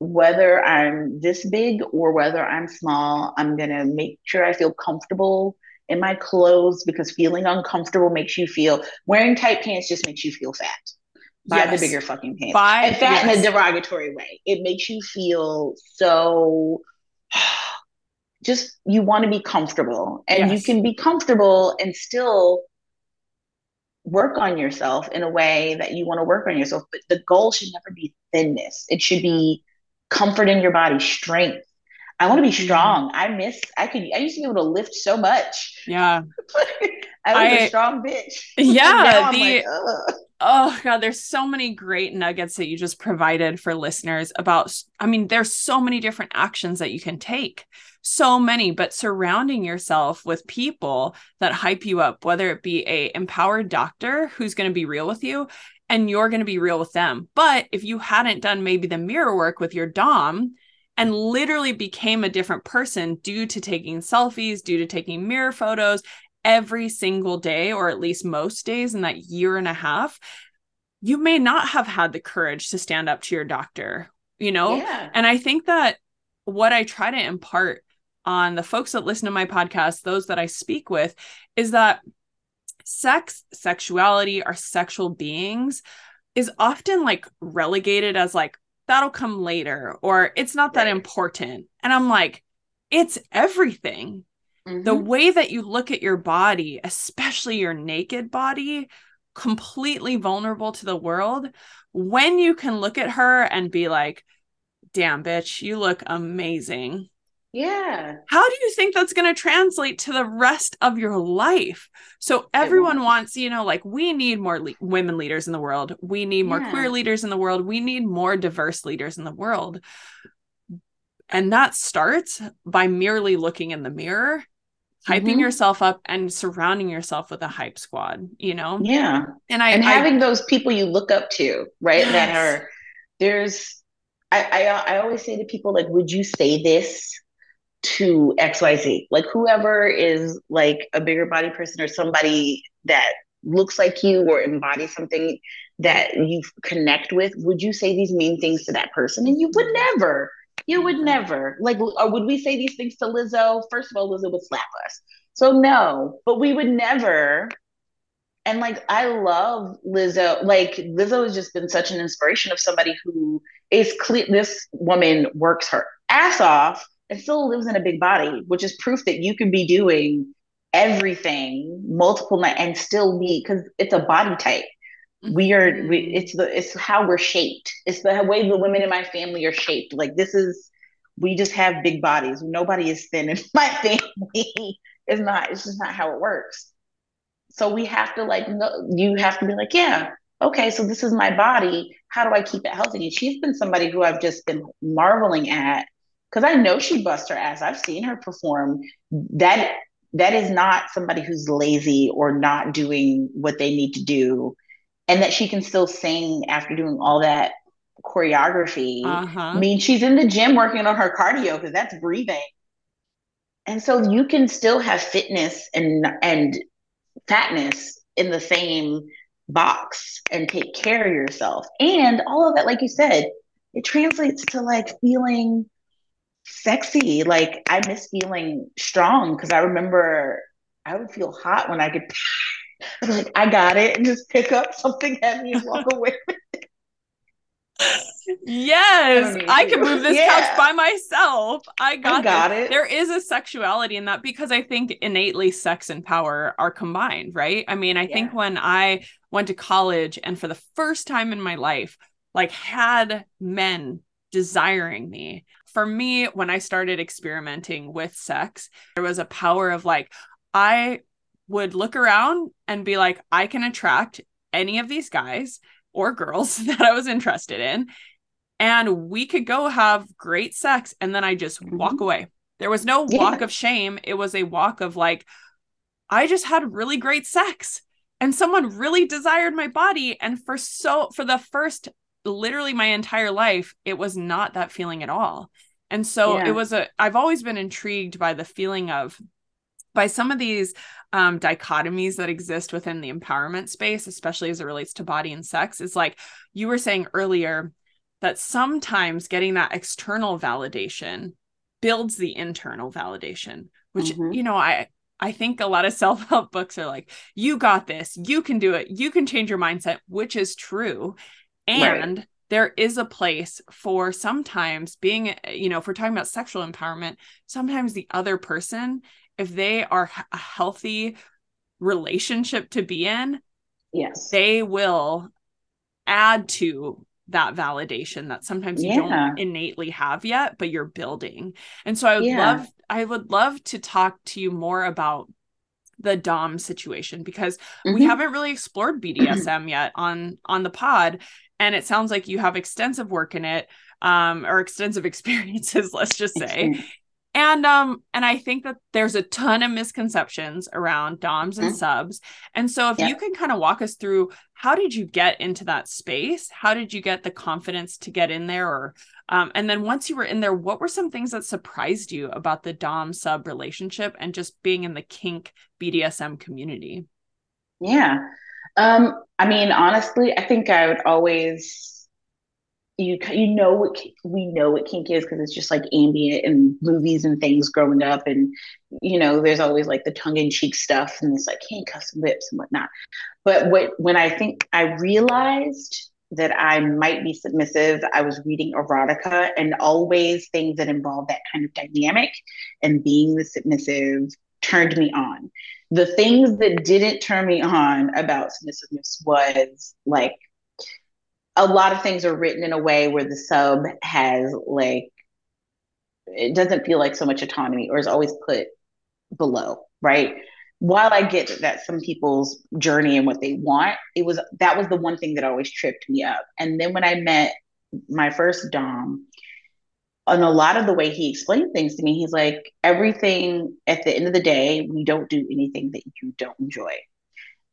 whether i'm this big or whether i'm small i'm going to make sure i feel comfortable in my clothes because feeling uncomfortable makes you feel wearing tight pants just makes you feel fat buy yes. the bigger fucking pants. Buy, and fat yes. in a derogatory way. It makes you feel so just you want to be comfortable. And yes. you can be comfortable and still work on yourself in a way that you want to work on yourself. But the goal should never be thinness. It should be comfort in your body, strength. I want to be strong. I miss I could I used to be able to lift so much. Yeah. I was I, a strong bitch. Yeah. the, like, oh god there's so many great nuggets that you just provided for listeners about i mean there's so many different actions that you can take so many but surrounding yourself with people that hype you up whether it be a empowered doctor who's going to be real with you and you're going to be real with them but if you hadn't done maybe the mirror work with your dom and literally became a different person due to taking selfies due to taking mirror photos every single day, or at least most days in that year and a half, you may not have had the courage to stand up to your doctor, you know? Yeah. And I think that what I try to impart on the folks that listen to my podcast, those that I speak with, is that sex, sexuality, our sexual beings is often like relegated as like, that'll come later, or it's not that right. important. And I'm like, it's everything. Mm-hmm. The way that you look at your body, especially your naked body, completely vulnerable to the world, when you can look at her and be like, damn, bitch, you look amazing. Yeah. How do you think that's going to translate to the rest of your life? So everyone wants, you know, like we need more le- women leaders in the world. We need more yeah. queer leaders in the world. We need more diverse leaders in the world. And that starts by merely looking in the mirror hyping mm-hmm. yourself up and surrounding yourself with a hype squad you know yeah and i and having I, those people you look up to right yes. that are there's I, I i always say to people like would you say this to xyz like whoever is like a bigger body person or somebody that looks like you or embodies something that you connect with would you say these mean things to that person and you would never you would mm-hmm. never like, or would we say these things to Lizzo? First of all, Lizzo would slap us. So no, but we would never. And like, I love Lizzo. Like, Lizzo has just been such an inspiration of somebody who is clear. This woman works her ass off and still lives in a big body, which is proof that you can be doing everything multiple nights and still be because it's a body type. We are we mm-hmm. it's the it's how we're shaped. It's the way the women in my family are shaped. Like this is we just have big bodies. Nobody is thin in my family. It's not it's just not how it works. So we have to like no, you have to be like yeah okay so this is my body. How do i keep it healthy? And she's been somebody who i've just been marveling at because i know she busts her ass. I've seen her perform. That that is not somebody who's lazy or not doing what they need to do and that she can still sing after doing all that choreography. Uh-huh. I mean she's in the gym working on her cardio because that's breathing. And so you can still have fitness and and fatness in the same box and take care of yourself. And all of that like you said it translates to like feeling sexy like i miss feeling strong because i remember i would feel hot when i could like, I got it, and just pick up something heavy and walk away. yes, I, I can move this yeah. couch by myself. I got, I got it. There is a sexuality in that because I think innately sex and power are combined, right? I mean, I yeah. think when I went to college and for the first time in my life, like had men desiring me. For me, when I started experimenting with sex, there was a power of like, I would look around and be like, I can attract any of these guys or girls that I was interested in. And we could go have great sex. And then I just mm-hmm. walk away. There was no yeah. walk of shame. It was a walk of like, I just had really great sex and someone really desired my body. And for so, for the first, literally my entire life, it was not that feeling at all. And so yeah. it was a, I've always been intrigued by the feeling of, by some of these um, dichotomies that exist within the empowerment space, especially as it relates to body and sex, is like you were saying earlier that sometimes getting that external validation builds the internal validation, which, mm-hmm. you know, I, I think a lot of self help books are like, you got this, you can do it, you can change your mindset, which is true. And right. there is a place for sometimes being, you know, if we're talking about sexual empowerment, sometimes the other person if they are a healthy relationship to be in, yes, they will add to that validation that sometimes you yeah. don't innately have yet, but you're building. And so I would yeah. love I would love to talk to you more about the dom situation because mm-hmm. we haven't really explored bdsm yet on on the pod and it sounds like you have extensive work in it um or extensive experiences let's just say. and um and i think that there's a ton of misconceptions around doms and mm-hmm. subs. And so if you can kind of walk us through how did you get into that space? How did you get the confidence to get in there? Or um, and then once you were in there what were some things that surprised you about the dom sub relationship and just being in the kink bdsm community? Yeah um i mean honestly i think i would always you you know what we know what kink is because it's just like ambient and movies and things growing up and you know there's always like the tongue-in-cheek stuff and it's like handcuffs and whips and whatnot. But what when i think i realized that i might be submissive i was reading erotica and always things that involve that kind of dynamic and being the submissive turned me on the things that didn't turn me on about submissiveness was like a lot of things are written in a way where the sub has like it doesn't feel like so much autonomy or is always put below, right? While I get that some people's journey and what they want, it was that was the one thing that always tripped me up. And then when I met my first Dom, on a lot of the way he explained things to me, he's like, everything at the end of the day, we don't do anything that you don't enjoy.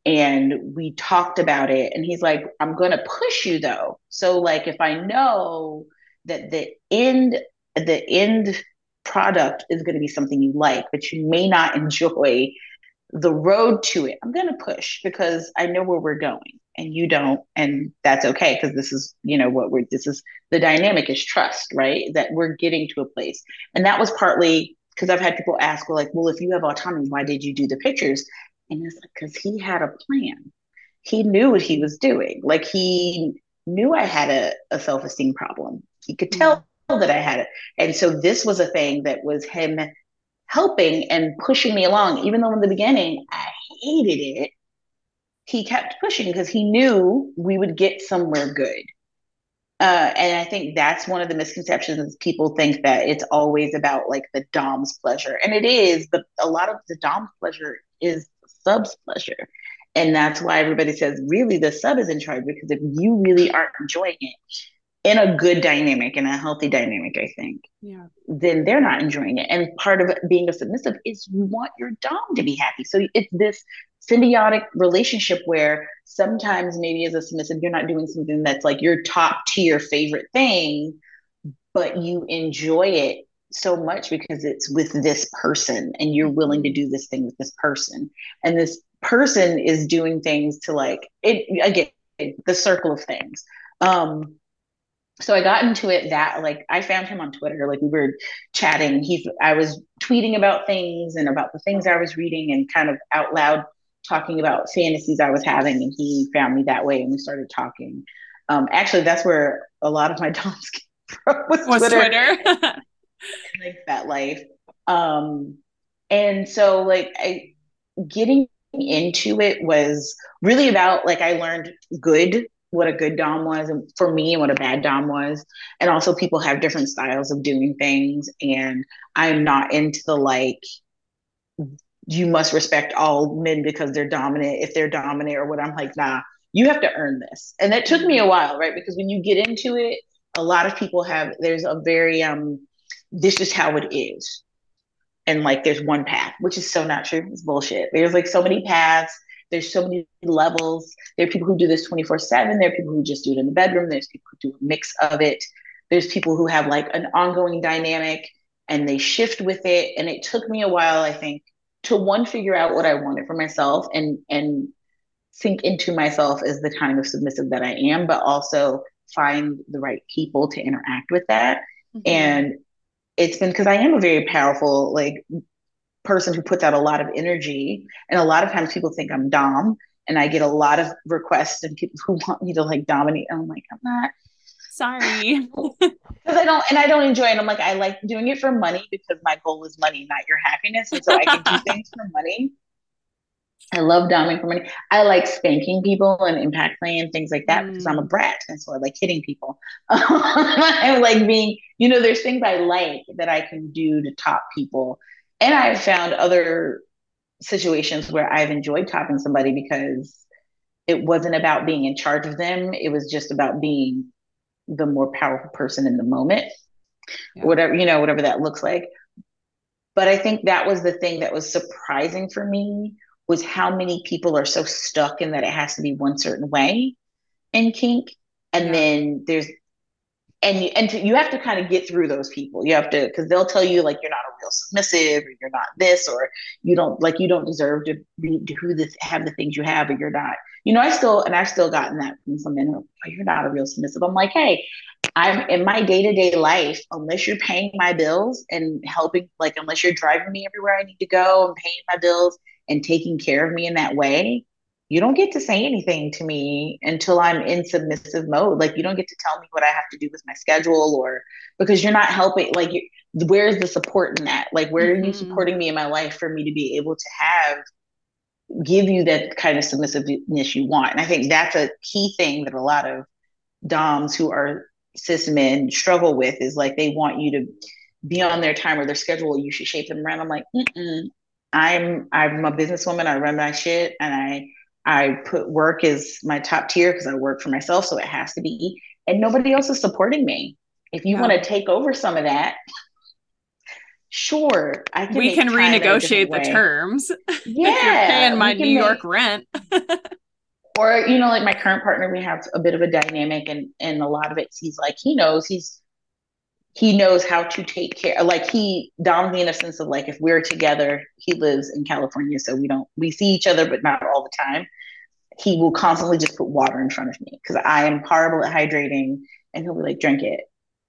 And we talked about it. And he's like i'm going to push you though. So like if i know that the end the end product is going to be something you like but you may not enjoy the road to it i'm going to push because i know where we're going and you don't and that's okay because this is you know what we're this is the dynamic is trust right that we're getting to a place and that was partly because i've had people ask well like well if you have autonomy why did you do the pictures and it's like, because he had a plan. He knew what he was doing. Like he knew I had a, a self esteem problem. He could tell mm-hmm. that I had it. And so this was a thing that was him helping and pushing me along, even though in the beginning I hated it. He kept pushing because he knew we would get somewhere good. Uh, and I think that's one of the misconceptions. People think that it's always about like the dom's pleasure, and it is, but a lot of the dom's pleasure is sub's pleasure. And that's why everybody says, really, the sub is in charge because if you really aren't enjoying it in a good dynamic, in a healthy dynamic, I think, yeah. then they're not enjoying it. And part of being a submissive is you want your dom to be happy. So it's this symbiotic relationship where sometimes maybe as a submissive, you're not doing something that's like your top tier favorite thing, but you enjoy it so much because it's with this person and you're willing to mm-hmm. do this thing with this person and this person is doing things to like it again the circle of things um so i got into it that like i found him on twitter like we were chatting he i was tweeting about things and about the things i was reading and kind of out loud talking about fantasies i was having and he found me that way and we started talking um actually that's where a lot of my doms came from was, was twitter, twitter. like that life. Um, and so like I getting into it was really about like I learned good what a good dom was for me and what a bad dom was and also people have different styles of doing things and i'm not into the like you must respect all men because they're dominant if they're dominant or what i'm like nah you have to earn this and that took me a while right because when you get into it a lot of people have there's a very um this is how it is. And like there's one path, which is so not true. It's bullshit. There's like so many paths. There's so many levels. There are people who do this 24 7. There are people who just do it in the bedroom. There's people who do a mix of it. There's people who have like an ongoing dynamic and they shift with it. And it took me a while, I think, to one, figure out what I wanted for myself and and sink into myself as the kind of submissive that I am, but also find the right people to interact with that. Mm-hmm. And it's been because I am a very powerful like person who puts out a lot of energy, and a lot of times people think I'm dom, and I get a lot of requests and people who want me to like dominate. And I'm like, I'm not. Sorry, because I don't, and I don't enjoy it. I'm like, I like doing it for money because my goal is money, not your happiness, and so I can do things for money. I love doming for money. I like spanking people and impact play and things like that mm. because I'm a mm. brat. And so I like hitting people. I like being, you know, there's things I like that I can do to top people. And I've found other situations where I've enjoyed topping somebody because it wasn't about being in charge of them. It was just about being the more powerful person in the moment. Yeah. Whatever, you know, whatever that looks like. But I think that was the thing that was surprising for me was how many people are so stuck in that it has to be one certain way in kink and yeah. then there's and you, and to, you have to kind of get through those people. You have to because they'll tell you like you're not a real submissive or you're not this or you don't like you don't deserve to be to who this have the things you have or you're not. You know i still and i've still gotten that from some men who oh, you're not a real submissive. I'm like hey i'm in my day-to-day life unless you're paying my bills and helping like unless you're driving me everywhere i need to go and paying my bills and taking care of me in that way, you don't get to say anything to me until I'm in submissive mode. Like you don't get to tell me what I have to do with my schedule or because you're not helping. Like, where's the support in that? Like, where mm-hmm. are you mm-hmm. supporting me in my life for me to be able to have give you that kind of submissiveness you want? And I think that's a key thing that a lot of DOMs who are cis men struggle with is like they want you to be on their time or their schedule. You should shape them around. I'm like, I'm I'm a businesswoman. I run my shit, and I I put work as my top tier because I work for myself, so it has to be. And nobody else is supporting me. If you want to take over some of that, sure, I can. We can renegotiate the terms. Yeah, paying my New York rent. or you know, like my current partner, we have a bit of a dynamic, and and a lot of it, he's like he knows he's he knows how to take care like he doms me in a sense of like if we're together he lives in california so we don't we see each other but not all the time he will constantly just put water in front of me because i am horrible at hydrating and he'll be like drink it.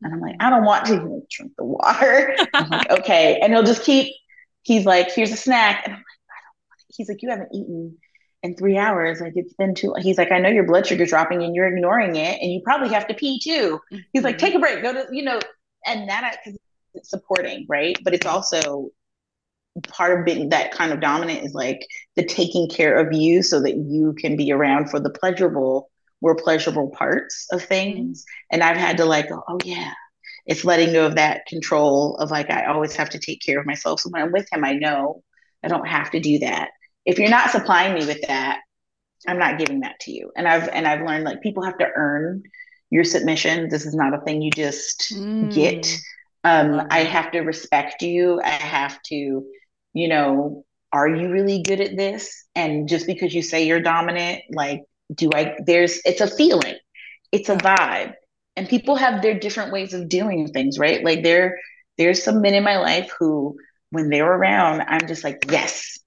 And i'm like i don't want to. Like, drink the water. I'm like okay. And he'll just keep he's like here's a snack. And i'm like i don't want it. he's like you haven't eaten in three hours. Like it's been too he's like i know your blood sugar's dropping and you're ignoring it and you probably have to pee too. He's like mm-hmm. take a break. Go to you know and that because it's supporting, right? But it's also part of being that kind of dominant is like the taking care of you so that you can be around for the pleasurable more pleasurable parts of things. Mm-hmm. and i've had to like oh yeah it's letting go of that control of like i always have to take care of myself. So when i'm with him i know i don't have to do that. If you're not supplying me with that i'm not giving that to you. And i've and i've learned like people have to earn your submission. This is not a thing you just mm. get um, I have to respect you. I have to, you know, are you really good at this? And just because you say you're dominant, like, do I, there's, it's a feeling, it's a vibe. And people have their different ways of doing things, right? Like, there, there's some men in my life who, when they're around, I'm just like, yes,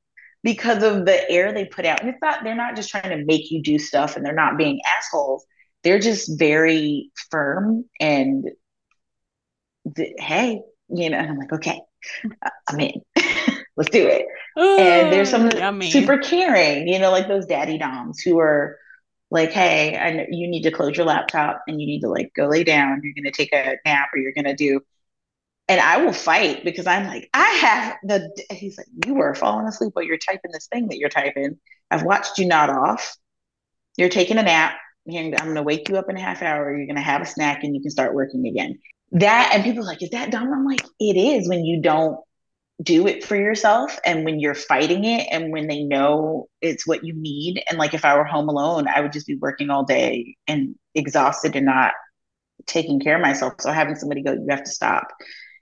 because of the air they put out. And it's not, they're not just trying to make you do stuff and they're not being assholes. They're just very firm and the, hey, you know, and I'm like, okay, I'm in. Let's do it. Ooh, and there's some yummy. super caring, you know, like those daddy doms who are like, hey, I know you need to close your laptop and you need to like go lay down. You're gonna take a nap or you're gonna do. And I will fight because I'm like, I have the. He's like, you were falling asleep while you're typing this thing that you're typing. I've watched you nod off. You're taking a nap. I'm going to wake you up in a half hour. You're going to have a snack and you can start working again that and people are like, is that dom? I'm like, it is when you don't do it for yourself and when you're fighting it and when they know it's what you need. And like if I were home alone, I would just be working all day and exhausted and not taking care of myself. So having somebody go, you have to stop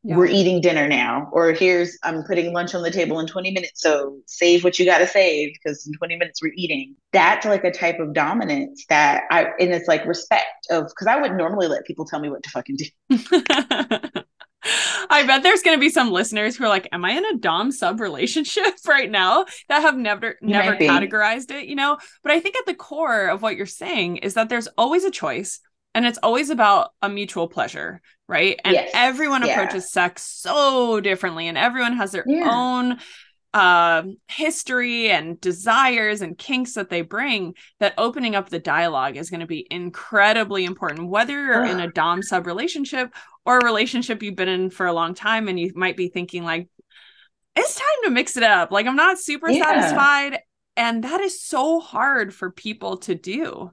yeah. we're eating dinner now or here's i'm putting lunch on the table in 20 minutes so save what you got to save because in 20 minutes we're eating that's like a type of dominance that i and it's like respect of because i wouldn't normally let people tell me what to fucking do I bet there's going to be some listeners who are like, "Am I in a dom sub relationship right now?" That have never you never categorized it, you know. But I think at the core of what you're saying is that there's always a choice and it's always about a mutual pleasure right and yes. everyone yeah. approaches sex so differently and everyone has their yeah. own uh, history and desires and kinks that they bring that opening up the dialogue is going to be incredibly important whether you're in a dom sub relationship or a relationship you've been in for a long time and you might be thinking like it's time to mix it up like i'm not super yeah. satisfied and that is so hard for people to do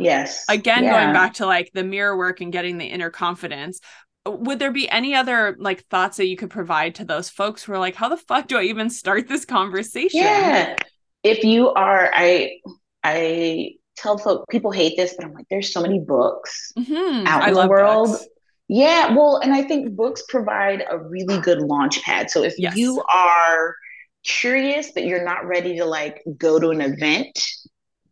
Yes. Again, yeah. going back to like the mirror work and getting the inner confidence. Would there be any other like thoughts that you could provide to those folks who are like, how the fuck do I even start this conversation? Yeah. If you are, I, I tell folks, people hate this, but I'm like, there's so many books mm-hmm. out in the world. Books. Yeah. Well, and I think books provide a really good launch pad. So if yes. you are curious, but you're not ready to like go to an event,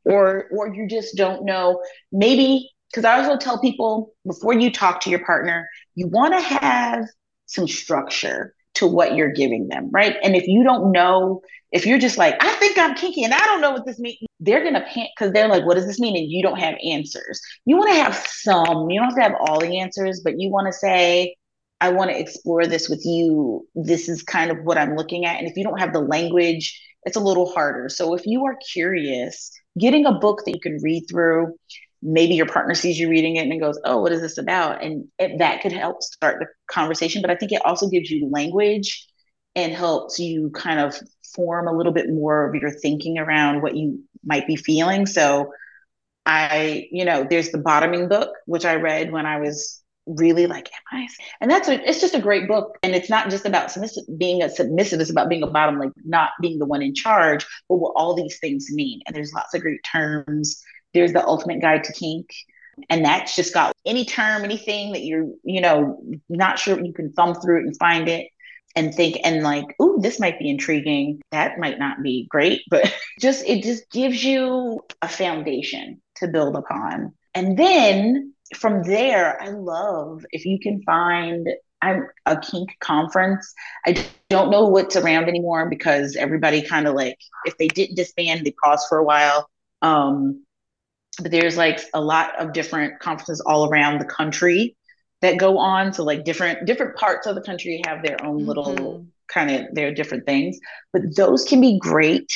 or or you just don't know maybe because i also tell people before you talk to your partner you want to have some structure to what you're giving them right? And if you don't know if you're just like i think i'm kinky and i don't know what this means they're gonna panic because they're like what does this mean? And you don't have answers. You want to have some you don't have to have all the answers but you want to say i want to explore this with you. This is kind of what i'm looking at. And if you don't have the language it's a little harder. So if you are curious getting a book that you can read through maybe your partner sees you reading it and goes oh what is this about? And it, that could help start the conversation but i think it also gives you language and helps you kind of form a little bit more of your thinking around what you might be feeling. So i you know there's the bottoming book which i read when i was really like am i and that's a, it's just a great book. And it's not just about submissive being a submissive it's about being a bottom like not being the one in charge but what all these things mean. And there's lots of great terms there's the ultimate guide to kink and that's just got any term anything that you're you know not sure you can thumb through it and find it and think and like oh this might be intriguing that might not be great but just it just gives you a foundation to build upon and then from there, I love if you can find I'm a kink conference. I don't know what's around anymore because everybody kind of like if they didn't disband, they paused for a while. Um, but there's like a lot of different conferences all around the country that go on. So like different different parts of the country have their own mm-hmm. little kind of their different things. But those can be great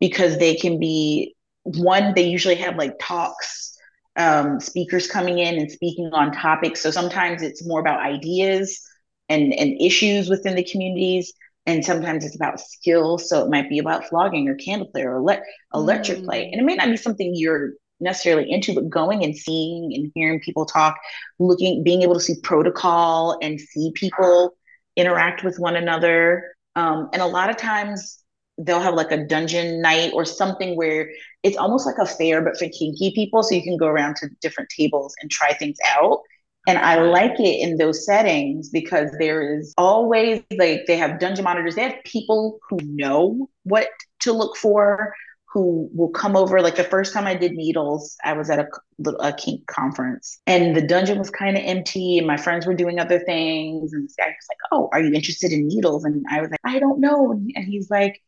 because they can be one, they usually have like talks um, speakers coming in and speaking on topics. So sometimes it's more about ideas and, and issues within the communities. and sometimes it's about skill. So it might be about flogging or candle play or ele- electric mm. play. And it may not be something you're necessarily into, but going and seeing and hearing people talk, looking, being able to see protocol and see people interact with one another. Um, and a lot of times they'll have like a dungeon night or something where it's almost like a fair, but for kinky people. So you can go around to different tables and try things out. And I like it in those settings because there is always like they have dungeon monitors. They have people who know what to look for, who will come over. Like the first time I did needles, I was at a, a kink conference and the dungeon was kind of empty and my friends were doing other things. And this guy was like, Oh, are you interested in needles? And I was like, I don't know. And he's like,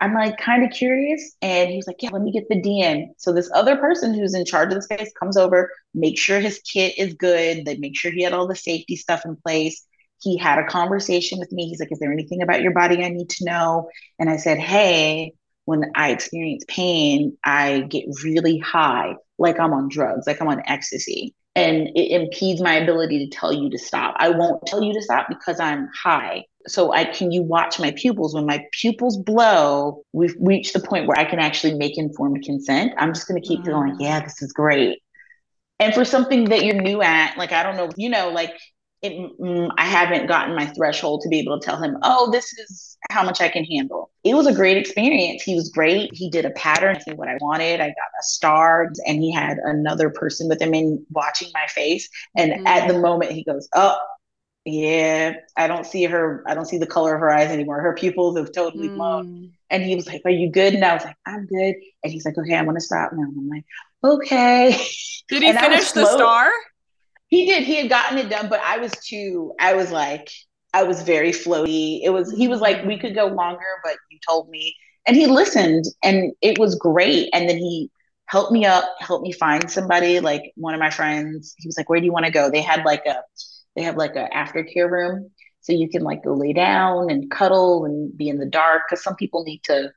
I'm like kind of curious. And he was like, Yeah, let me get the DM. So this other person who's in charge of the space comes over, make sure his kit is good. They make sure he had all the safety stuff in place. He had a conversation with me. He's like, Is there anything about your body I need to know? And I said, Hey, when I experience pain, I get really high, like I'm on drugs, like I'm on ecstasy. And it impedes my ability to tell you to stop. I won't tell you to stop because I'm high so I can you watch my pupils when my pupils blow, we've reached the point where I can actually make informed consent. I'm just going to keep going, mm. yeah, this is great. And for something that you're new at, like I don't know, you know, like it, mm, I haven't gotten my threshold to be able to tell him, oh, this is how much I can handle. It was a great experience. He was great. He did a pattern, what I wanted. I got a star, and he had another person with him in watching my face. And mm-hmm. at the moment, he goes, oh, yeah, I don't see her. I don't see the color of her eyes anymore. Her pupils have totally blown. Mm. And he was like, Are you good? And I was like, I'm good. And he's like, Okay, I'm gonna stop now. I'm like, Okay. Did he finish the star? He did. He had gotten it done, but I was too, I was like, I was very floaty. It was, he was like, We could go longer, but you told me. And he listened and it was great. And then he helped me up, helped me find somebody, like one of my friends. He was like, Where do you want to go? They had like a they have like an aftercare room. So you can like go lay down and cuddle and be in the dark because some people need to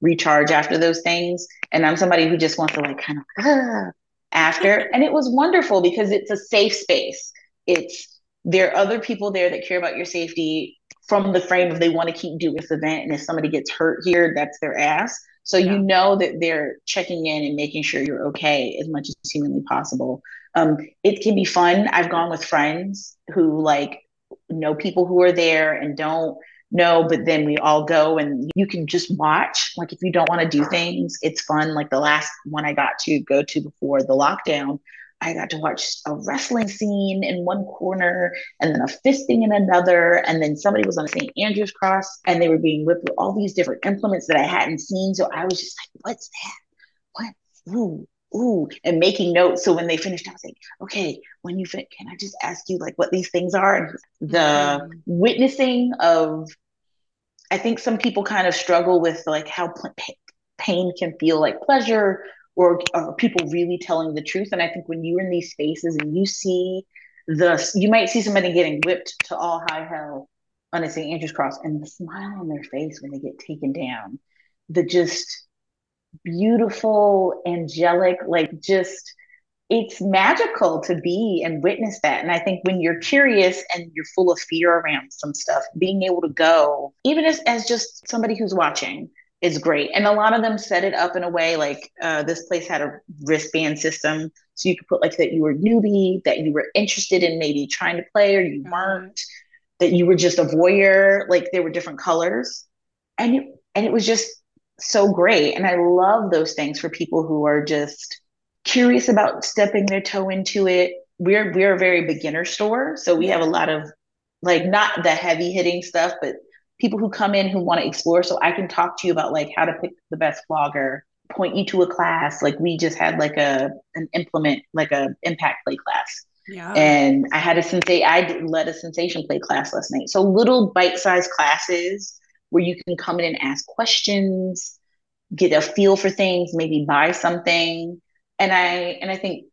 recharge after those things. And I'm somebody who just wants to like kind of ah, after. and it was wonderful because it's a safe space. It's there are other people there that care about your safety from the frame of they want to keep doing this event. And if somebody gets hurt here, that's their ass. So yeah. you know that they're checking in and making sure you're okay as much as humanly possible. Um, it can be fun. I've gone with friends who like know people who are there and don't know, but then we all go and you can just watch. Like if you don't want to do things, it's fun. Like the last one I got to go to before the lockdown, I got to watch a wrestling scene in one corner and then a fisting in another. And then somebody was on a St. Andrew's cross and they were being whipped with all these different implements that I hadn't seen. So I was just like, what's that? What? Ooh, ooh, and making notes. So when they finished, I was like, okay, when you fin- can I just ask you like what these things are? And the mm-hmm. witnessing of, I think some people kind of struggle with like how pain can feel like pleasure or are people really telling the truth? And I think when you're in these spaces and you see the, you might see somebody getting whipped to all high hell on a St. Andrew's cross and the smile on their face when they get taken down, the just beautiful, angelic, like just it's magical to be and witness that. And I think when you're curious and you're full of fear around some stuff, being able to go, even as, as just somebody who's watching, is great. And a lot of them set it up in a way like uh, this place had a wristband system. So you could put like that you were newbie, that you were interested in maybe trying to play or you uh-huh. weren't, that you were just a voyeur. Like there were different colors. And it, and it was just so great. And I love those things for people who are just curious about stepping their toe into it. We're we're a very beginner store, so we have a lot of like not the heavy hitting stuff, but people who come in who want to explore. So I can talk to you about like how to pick the best flogger, point you to a class. Like we just had like a an implement, like a impact play class. Yeah. And I had a sensei, I led a sensation play class last night. So little bite-sized classes where you can come in and ask questions, get a feel for things, maybe buy something. And I and I think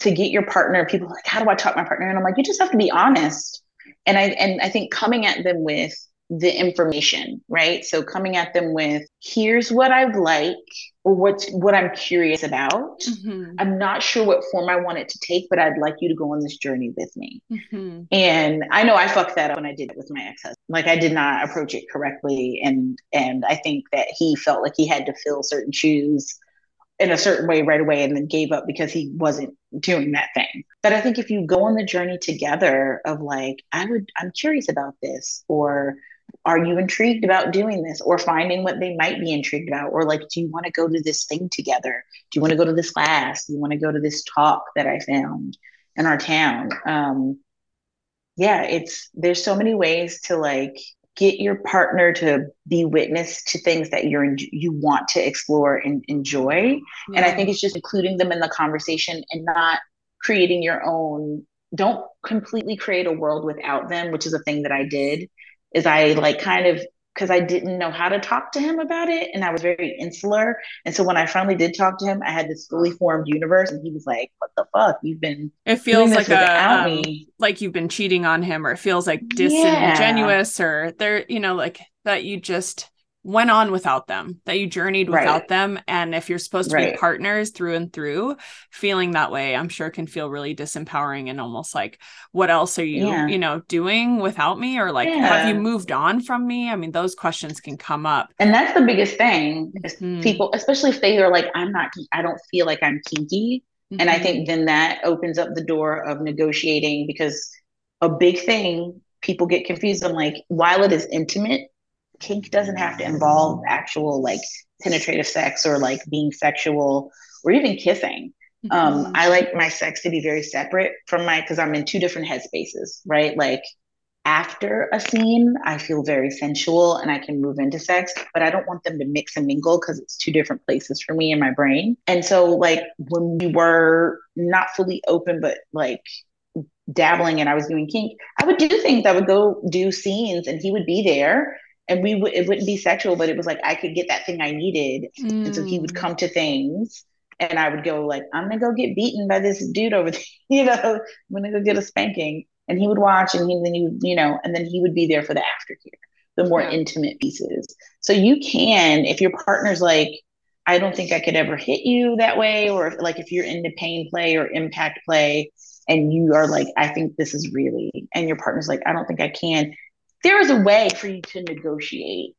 to get your partner, people like, how do I talk my partner? And I'm like, you just have to be honest. And I and I think coming at them with the information, right? So coming at them with here's what I'd like or what's what I'm curious about. Mm-hmm. I'm not sure what form I want it to take, but I'd like you to go on this journey with me. Mm-hmm. And I know I fucked that up when I did it with my ex-husband. Like I did not approach it correctly. And and I think that he felt like he had to fill certain shoes in a certain way right away and then gave up because he wasn't doing that thing. But I think if you go on the journey together of like, I would, I'm curious about this, or are you intrigued about doing this, or finding what they might be intrigued about, or like, do you want to go to this thing together? Do you want to go to this class? Do you want to go to this talk that I found in our town? Um, yeah, it's, there's so many ways to like get your partner to be witness to things that you're you want to explore and enjoy yeah. and i think it's just including them in the conversation and not creating your own don't completely create a world without them which is a thing that i did is i like kind of because I didn't know how to talk to him about it. And I was very insular. And so when I finally did talk to him, I had this fully formed universe. And he was like, What the fuck? You've been it feels like a um, like you've been cheating on him, or it feels like disingenuous, yeah. or there, you know, like that you just went on without them, that you journeyed without right. them. And if you're supposed to right. be partners through and through, feeling that way, I'm sure can feel really disempowering and almost like, what else are you, yeah. you know, doing without me? Or like, yeah. have you moved on from me? I mean, those questions can come up. And that's the biggest thing mm-hmm. people, especially if they are like, I'm not, I don't feel like I'm kinky. Mm-hmm. And I think mm-hmm. then that opens up the door of negotiating because a big thing people get confused. I'm like, while it is intimate, kink doesn't have to involve actual like penetrative sex or like being sexual or even kissing. Um, mm-hmm. Um, I like my sex to be very separate from my because I'm in two different headspaces, right? Like after a scene, I feel very sensual and I can move into sex, but I don't want them to mix and mingle because it's two different places for me in my brain. And so, like, when we were not fully open, but like dabbling and I was doing kink, I would do things. I would go do scenes and he would be there and we would it wouldn't be sexual, but it was like I could get that thing I needed, mm. and so he would mm. come to things, and I would go like, I'm gonna go get beaten by this dude over there, you know, I'm gonna go get a spanking, and he would watch, and he, then he would, you know, and then he would be there for the aftercare, the more yeah. intimate pieces. So you can, if your partner's like, I don't think I could ever hit you that way, or if, like if you're into pain play or impact play, and you are like, I think this is really, and your partner's like, I don't think I can there is a way for you to negotiate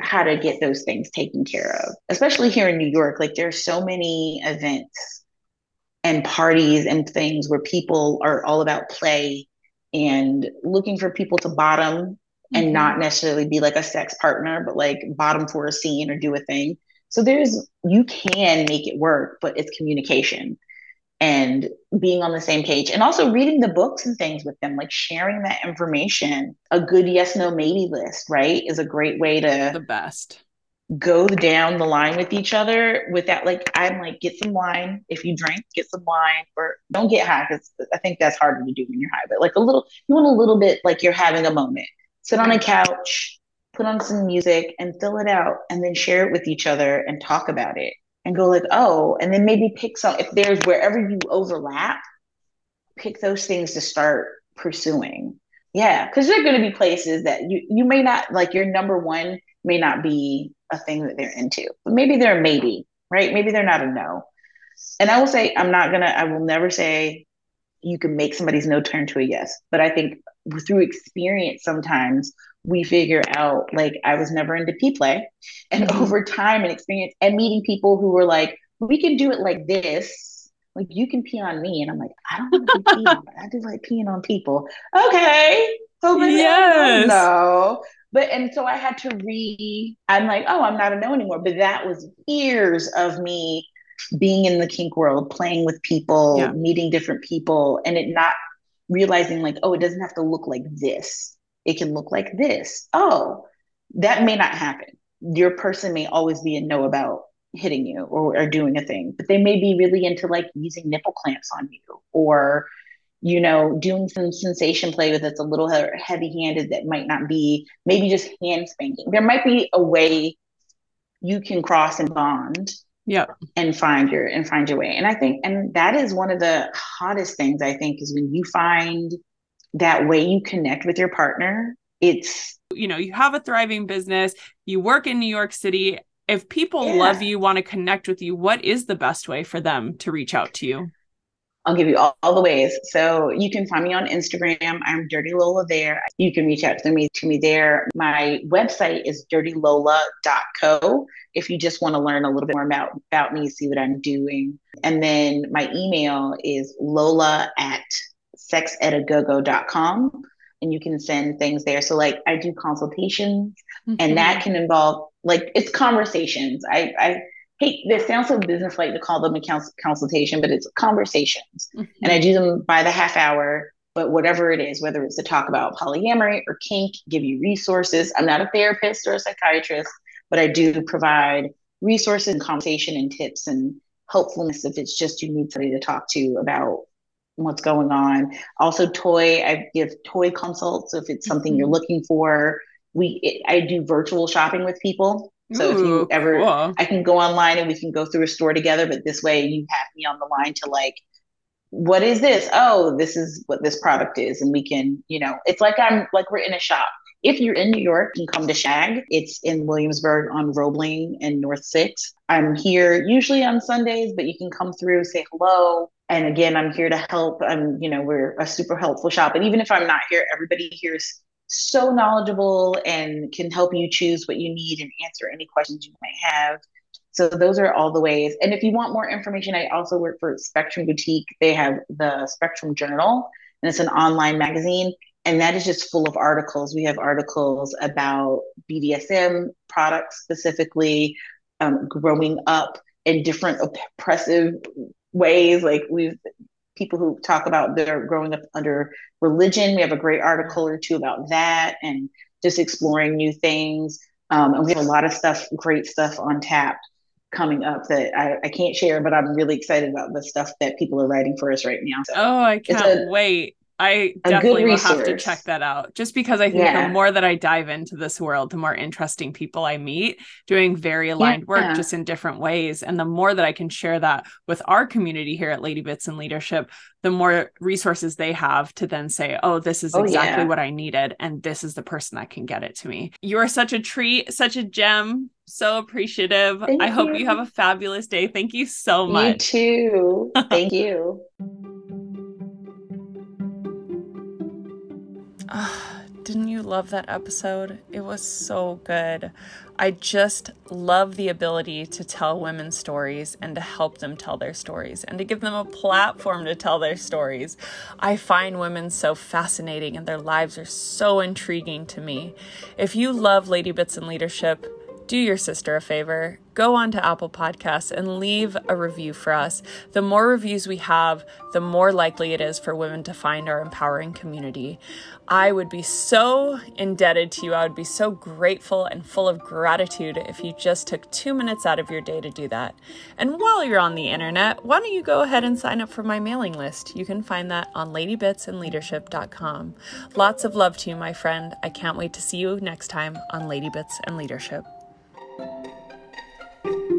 how to get those things taken care of, especially here in New York. Like there's so many events and parties and things where people are all about play and looking for people to bottom and mm-hmm. not necessarily be like a sex partner, but like bottom for a scene or do a thing. So there's you can make it work, but it's communication and being on the same page and also reading the books and things with them like sharing that information. A good yes no maybe list right is a great way to the best. go down the line with each other with that like i'm like get some wine. If you drink get some wine or don't get high because i think that's harder to do when you're high but like a little you want a little bit like you're having a moment. Sit on a couch put on some music and fill it out and then share it with each other and talk about it and go like, oh, and then maybe pick some, if there's wherever you overlap, pick those things to start pursuing. Yeah. Cause there are going to be places that you, you may not like your number one may not be a thing that they're into, but maybe they're maybe, right? Maybe they're not a no. And I will say, I'm not to, I will never say you can make somebody's no turn to a yes. But I think through experience, sometimes we figure out like I was never into P play. And mm-hmm. over time and experience and meeting people who were like, we can do it like this. Like you can pee on me. And I'm like, I don't want to pee on, but I do like peeing on people. Okay. So yes. no. But and so I had to re I'm like, oh, I'm not a no anymore. But that was years of me being in the kink world, playing with people, yeah. meeting different people, and it not realizing like, oh, it doesn't have to look like this it can look like this. Oh, that may not happen. Your person may always be a no about hitting you or, or doing a thing, but they may be really into like using nipple clamps on you or, you know, doing some sensation play with it's a little heavy handed that might not be maybe just hand spanking. There might be a way you can cross and bond yeah and find your and find your way and i think and that is one of the hottest things i think is when you find that way you connect with your partner it's you know you have a thriving business you work in new york city if people yeah. love you want to connect with you what is the best way for them to reach out to you I'll give you all, all, the ways. So you can find me on Instagram. I'm Dirty Lola there. You can reach out to me to me there. My website is dirtylola.co if you just want to learn a little bit more about, about me, see what I'm doing. And then my email is lola at sexedagogo.com and you can send things there. So like I do consultations mm-hmm. and that mm-hmm. can involve like it's conversations. I I hate this sounds so business like to call them a cons- consultation, but it's conversations. Mm-hmm. And I do them by the half hour, but whatever it is, whether it's to talk about polyamory or kink, give you resources. I'm not a therapist or a psychiatrist, but I do provide resources and conversation and tips and helpfulness if it's just you need somebody to talk to about what's going on. Also, toy, I give toy consults if it's something mm-hmm. you're looking for. We, it, I do virtual shopping with people. So Ooh, if you ever, cool. I can go online and we can go through a store together. But this way, you have me on the line to like, what is this? Oh, this is what this product is, and we can, you know, it's like I'm like we're in a shop. If you're in New York, you can come to Shag. It's in Williamsburg on Roebling and North Six. I'm here usually on Sundays, but you can come through, say hello. And again, I'm here to help. I'm, you know, we're a super helpful shop. And even if I'm not here, everybody here is so knowledgeable and can help you choose what you need and answer any questions you might have. So those are all the ways. And if you want more information, I also work for Spectrum Boutique. They have the Spectrum Journal, and it's an online magazine. And that is just full of articles. We have articles about BDSM products specifically, um, growing up in different oppressive ways. Like we've people who talk about their growing up under religion. We have a great article or two about that and just exploring new things. Um, and we have a lot of stuff, great stuff on tap coming up that I, I can't share, but I'm really excited about the stuff that people are writing for us right now. So oh, I can't a, wait. I definitely will have to check that out just because I think yeah. the more that I dive into this world, the more interesting people I meet doing very aligned yeah. work just in different ways. And the more that I can share that with our community here at Ladybits and Leadership, the more resources they have to then say, oh, this is oh, exactly oh, yeah. what I needed. And this is the person that can get it to me. You are such a treat, such a gem. So appreciative. Thank I you. hope you have a fabulous day. Thank you so much. You too. Thank you. didn't you love that episode? It was so good. I just love the ability to tell women's stories and to help them tell their stories and to give them a platform to tell their stories. I find women so fascinating and their lives are so intriguing to me. If you love Ladybits and Leadership, do your sister a favor. Go on to Apple Podcasts and leave a review for us. The more reviews we have, the more likely it is for women to find our empowering community. I would be so indebted to you. I would be so grateful and full of gratitude if you just took two minutes out of your day to do that. And while you're on the internet, why don't you go ahead and sign up for my mailing list? You can find that on ladybitsandleadership.com. Lots of love to you, my friend. I can't wait to see you next time on Ladybits and Leadership thank you